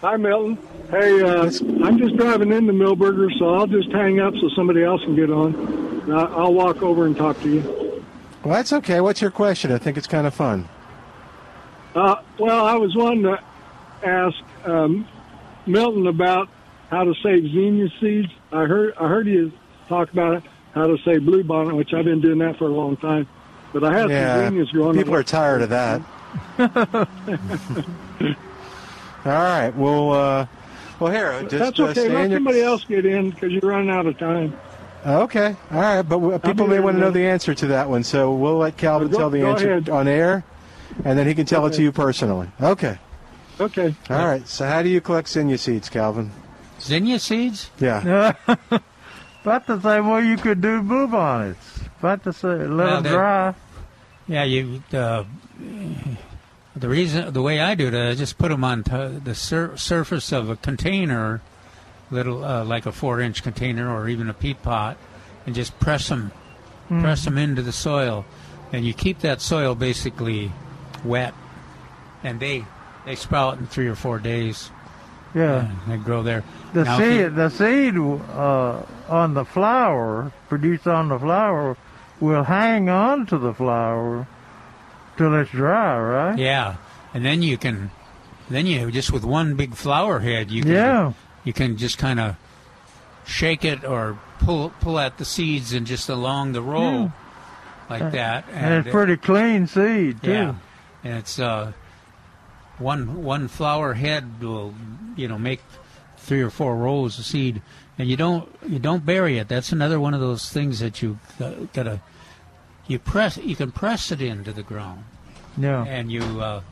Hi, Milton. Hey, uh, I'm just driving into Milberger, so I'll just hang up so somebody else can get on. I- I'll walk over and talk to you. Well, that's okay. What's your question? I think it's kind of fun. Uh, well, I was wanting to ask um, Milton about how to save zinnia seeds. I heard I heard you talk about it, how to save bluebonnet, which I've been doing that for a long time. But I have yeah, some zinnias growing. people are tired of that. All right. Well, uh, well, here. Just, That's uh, okay. stay Let in your- somebody else get in because you're running out of time. Okay. All right. But uh, people may want to know the answer to that one, so we'll let Calvin Go- tell the answer ahead. on air, and then he can tell it to you personally. Okay. Okay. All right. So, how do you collect zinnia seeds, Calvin? Zinnia seeds? Yeah. About the same way you could do bluebonnets. About the same, let Well, them dry. Yeah, you. Uh, the reason, the way I do it, I just put them on t- the sur- surface of a container, little uh, like a four-inch container or even a peat pot, and just press them, Mhm. press them into the soil, and you keep that soil basically wet, and they they sprout in three or four days. Yeah. they grow there. The Now, seed, you- the seed uh, on the flower, produced on the flower, will hang on to the flower till it's dry, right? Yeah, and then you can, then you just with one big flower head, you can, Yeah. You can just kind of shake it or pull pull out the seeds and just along the row, like that. And, it's it- pretty clean seed too. yeah, and it's uh, one one flower head will you know make three or four rows of seed, and you don't you don't bury it. That's another one of those things that you got- gotta you press you can press it into the ground Yeah. and you uh,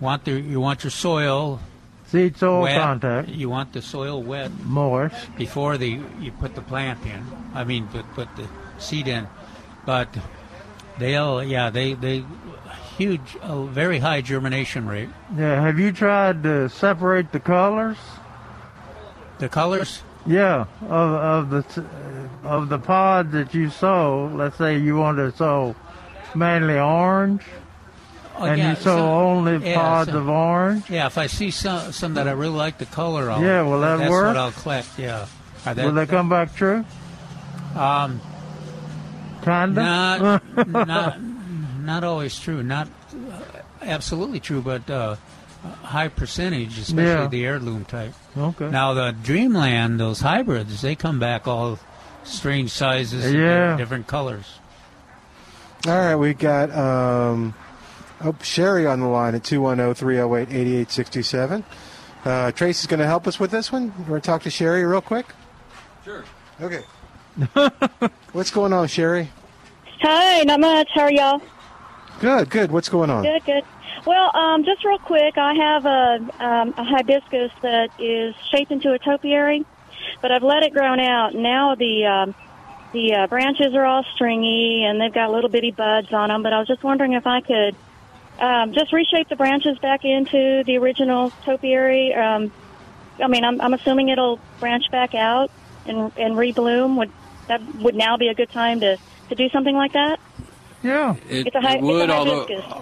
want the you want your soil Seed soil wet. contact. You want the soil wet Moist. before the you put the plant in. I mean, put put the seed in. But they'll yeah they they huge a very high germination rate. Yeah. Have you tried to separate the colors? The colors. Yeah, of of the of the pods that you sow. Let's say you want to sow mainly orange, and yeah, you sow so- only yeah, pods so- of orange. Yeah, if I see some some that I really like the color of, Yeah, will that that's work? what I'll collect. Yeah. Are Will they come back true? Um, Kinda. Not, not, not always true. Not uh, absolutely true, but uh, a high percentage, especially Yeah. the heirloom type. Okay. Now the Dreamland, those hybrids, they come back all strange sizes, and Yeah. different colors. All right, we got um, oh, Sherry on the line at 210-308-8867. Uh, Tracy's going to help us with this one. You want to talk to Sherry real quick? Sure. Okay. What's going on, Sherry? Hi, not much. How are y'all? Good, good. What's going on? Good, good. Well, um, just real quick, I have a, um, a hibiscus that is shaped into a topiary, but I've let it grow out. Now the um, the uh, branches are all stringy and they've got little bitty buds on them. But I was just wondering if I could um, just reshape the branches back into the original topiary. Um, I mean, I'm, I'm assuming it'll branch back out and and rebloom. Would that would now be a good time to to do something like that? Yeah. It, It's a hi- it would, it's a although hibiscus.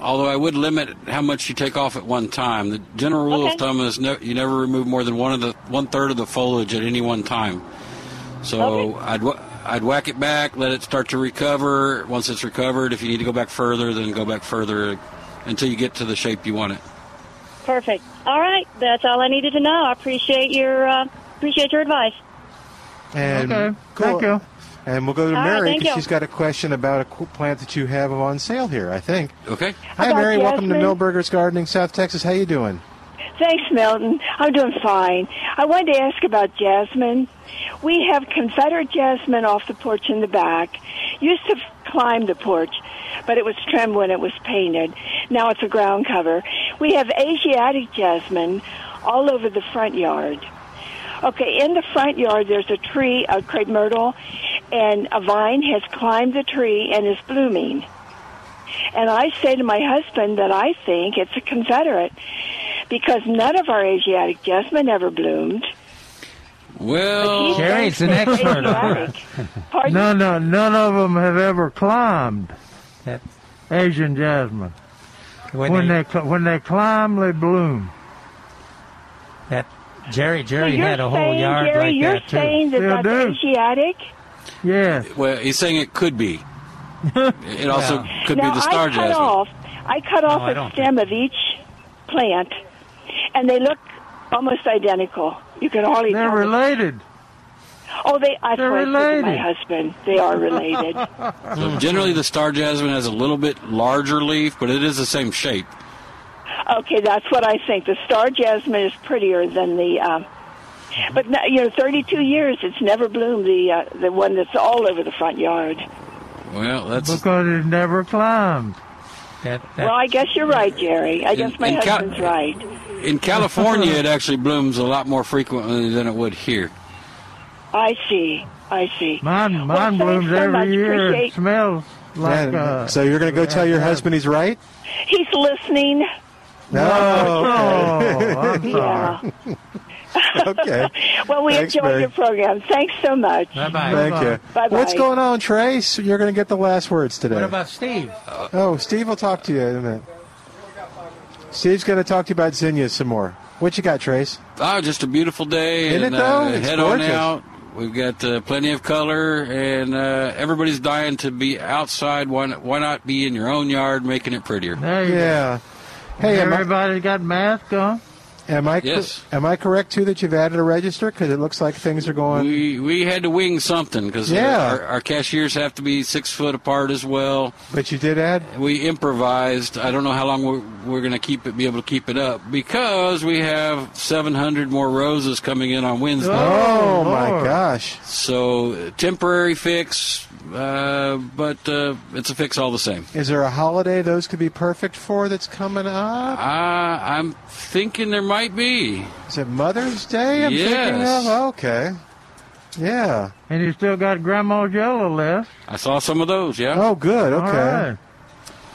although I would limit how much you take off at one time. The general rule Okay. of thumb is no, you never remove more than one of the one third of the foliage at any one time. So I'd wha- I'd whack it back, let it start to recover. Once it's recovered, if you need to go back further, then go back further until you get to the shape you want it. Perfect. All right, that's all I needed to know. I appreciate your uh, appreciate your advice. And Okay, cool. thank you. And we'll go to All right, Mary because you. she's got a question about a qu- plant that you have on sale here. I think. Okay. Hi, Mary. Welcome to jasmine? Milberger's Gardening, South Texas. How you doing? Thanks, Milton. I'm doing fine. I wanted to ask about jasmine. We have Confederate jasmine off the porch in the back. Used to climb the porch, but it was trimmed when it was painted. Now it's a ground cover. We have Asiatic jasmine all over the front yard. Okay, in the front yard there's a tree, a crepe myrtle, and a vine has climbed the tree and is blooming. And I say to my husband that I think it's a Confederate because none of our Asiatic jasmine ever bloomed. Well, Sherry's an expert on it. No, no, none of them have ever climbed Asian jasmine. When When, they- they, when they climb, they bloom. That Jerry Jerry you're had a whole saying, yard Jerry, like you're that too. saying that Still that's do. Asiatic? Yeah. Well, he's saying it could be. It also could now, be the star I cut jasmine. off. I cut off I a don't stem of each plant, and they look almost identical. You can hardly They're tell. the- related. Oh, they. I They're swear to my husband. They are related. So generally, the star jasmine has a little bit larger leaf, but it is the same shape. Okay, that's what I think. The star jasmine is prettier than the. Um, but you know, 32 years, it's never bloomed. The uh, the one that's all over the front yard. Well, that's Because it never climbed. That, Well, I guess you're right, Jerry. I guess my in Cal- husband's right. in California. it actually blooms a lot more frequently than it would here. I see. I see. Mine, mine thanks blooms so every much. year. It smells like. Man, uh, so you're going to go tell your husband he's right? He's listening. No. Oh, I'm sorry. okay. Well, we Thanks, enjoyed Mary. your program. Thanks so much. Bye bye. Thank you. Bye-bye. What's going on, Trace? You're going to get the last words today. What about Steve? Oh, Steve will talk to you in a minute. Steve's going to talk to you about zinnias some more. What you got, Trace? Oh, just a beautiful day. Isn't and, it, though? Uh, It's head gorgeous. on out. We've got uh, plenty of color, and uh, everybody's dying to be outside. Why not, why not be in your own yard making it prettier? There you Yeah. go. Hey, am I, everybody got masks on? Am I Yes. am I correct too that you've added a register because it looks like things are going? We we had to wing something because Yeah. our, our cashiers have to be six foot apart as well. But you did add. We improvised. I don't know how long we're, we're going to keep it, be able to keep it up because we have 700 more roses coming in on Wednesday. Oh, my gosh! So temporary fix, uh, but uh, it's a fix all the same. Is there a holiday those could be perfect for that's coming up? Uh, I'm thinking there might be. Is it Mother's Day? I'm thinking Yes. of. Okay. Yeah. And you still got Grandma's yellow left. I saw some of those. Yeah. Oh, good. Okay. right.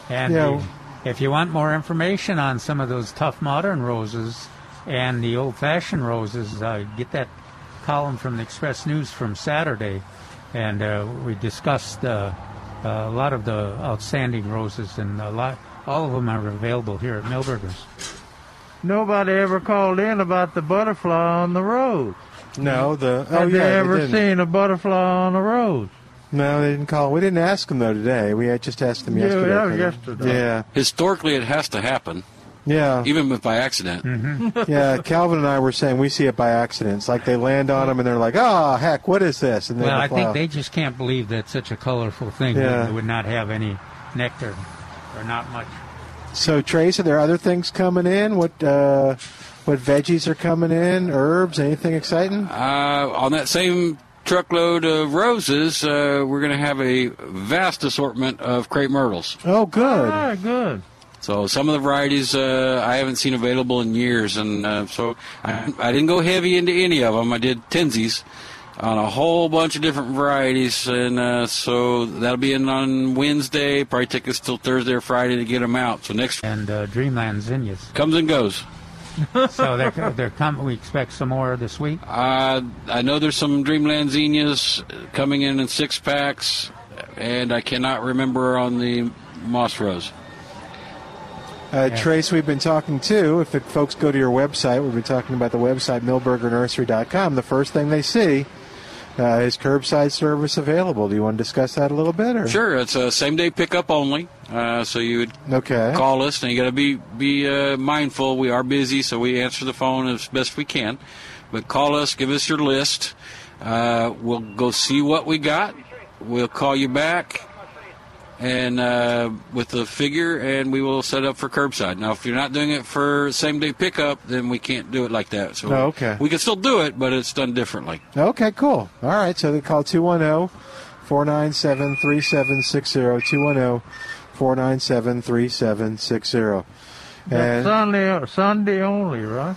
And Yeah. the- if you want more information on some of those tough modern roses and the old-fashioned roses, uh, get that column from the Express News from Saturday, and uh, we discussed uh, a lot of the outstanding roses, and a lot, all of them are available here at Milberger's. Nobody ever called in about the butterfly on the road. No, the oh Have yeah. they ever didn't. seen a butterfly on the road? No, they didn't call. We didn't ask them though today. We had just asked them Yeah, yesterday. that was for the- yesterday. Yeah, Historically, it has to happen, yeah, even if by accident. Mm-hmm. yeah. Calvin and I were saying we see it by accidents. Like they land on them and they're like, "Oh heck, what is this?" And Well, I fly think off. they just can't believe that such a colorful thing Yeah. would, would not have any nectar, or not much. So Trace, are there other things coming in? What uh, what veggies are coming in? Herbs? Anything exciting? Uh, on that same truckload of roses, uh, we're going to have a vast assortment of crepe myrtles. Oh, good. Ah, good. So some of the varieties uh, I haven't seen available in years, and uh, so I, I didn't go heavy into any of them. I did tensies on a whole bunch of different varieties, and uh, so that'll be in on Wednesday. Probably take us till Thursday or Friday to get them out. So next And uh, Dreamland zinnias. comes and goes. so they're, they're com- we expect some more this week. Uh, I know there's some Dreamland zinnias coming in in six packs, and I cannot remember on the moss rose. Uh, Trace, we've been talking to. If it, folks go to your website, we've been talking about the website milbergernursery.com. The first thing they see uh, is curbside service available. Do you want to discuss that a little bit? Or? Sure, it's a same day pickup only. Uh, so you would Okay. call us, and you got to be be uh, mindful. We are busy, so we answer the phone as best we can. But call us, give us your list. Uh, we'll go see what we got. We'll call you back, and uh, with the figure, and we will set up for curbside. Now, if you're not doing it for same day pickup, then we can't do it like that. So Oh, okay. we can still do it, but it's done differently. Okay, cool. All right, so they call 210 497 3760. 210 497 3760. That's Sunday, Sunday only, right?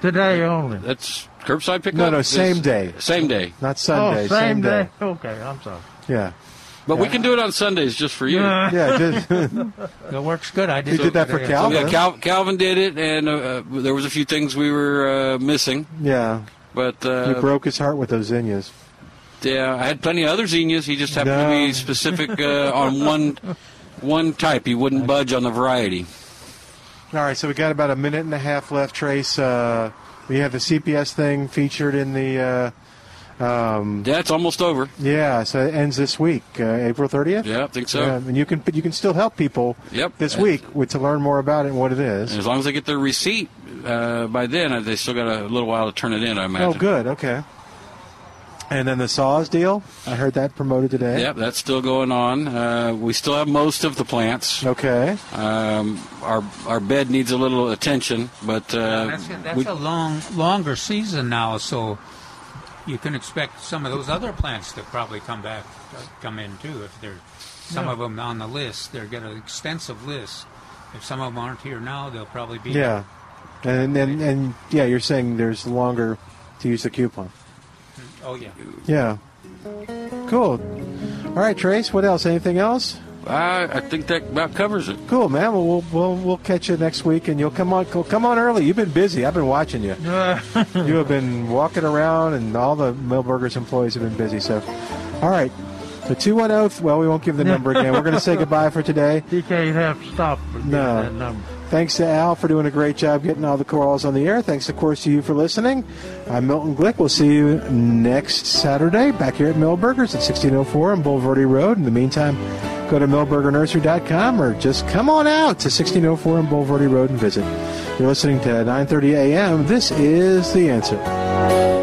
Today only. That's curbside pickup. No, no, is- same day. Same day. Not Sunday. oh, same, day. Okay, I'm sorry. Yeah. But we can do it on Sundays just for you. Yeah. Yeah, just, It works good. I did. You did that for today. Calvin. Yeah, Cal- Calvin did it, and uh, uh, there was a few things we were uh, missing. yeah. But You uh, broke his heart with those zinnias. yeah, I had plenty of other zinnias. He just happened No. to be specific uh, on one one type. He wouldn't budge on the variety. All right, so we got about a minute and a half left, Trace. Uh, we have the CPS thing featured in the uh, Um, yeah, it's almost over. Yeah, so it ends this week, uh, April 30th. Yeah, I think so. Yeah, and you can you can still help people. Yep. This week with to learn more about it and what it is. As long as they get their receipt uh, by then, uh, they still got a little while to turn it in. I imagine. Oh, good. Okay. And then the SAWS deal. I heard that promoted today. Yep, that's still going on. Uh, we still have most of the plants. Okay. Um, our our bed needs a little attention, but uh, That's, that's we- a long, longer season now, so you can expect some of those other plants to probably come back, come in too. If they're some Yeah. of them on the list, they're got an extensive list. If some of them aren't here now, they'll probably be. Yeah. And then and yeah, you're saying there's longer to use the coupon. Oh yeah. Yeah. Cool. All right, Trace. What else? Anything else? I, I think that about covers it. Cool, man. Well, we'll we'll we'll catch you next week, and you'll come on come on early. You've been busy. I've been watching you. you have been walking around, and all the Milberger's employees have been busy. So, all right. The two one zero. Well, we won't give the number again. We're going to say goodbye for today. DK, you have to stop for No. that number. Thanks to Al for doing a great job getting all the calls on the air. Thanks, of course, to you for listening. I'm Milton Glick. We'll see you next Saturday back here at Milberger's at 1604 on Bulverde Road. In the meantime, go to milbergernursery.com or just come on out to 1604 on Bulverde Road and visit. You're listening to 9:30 a.m. This is the answer.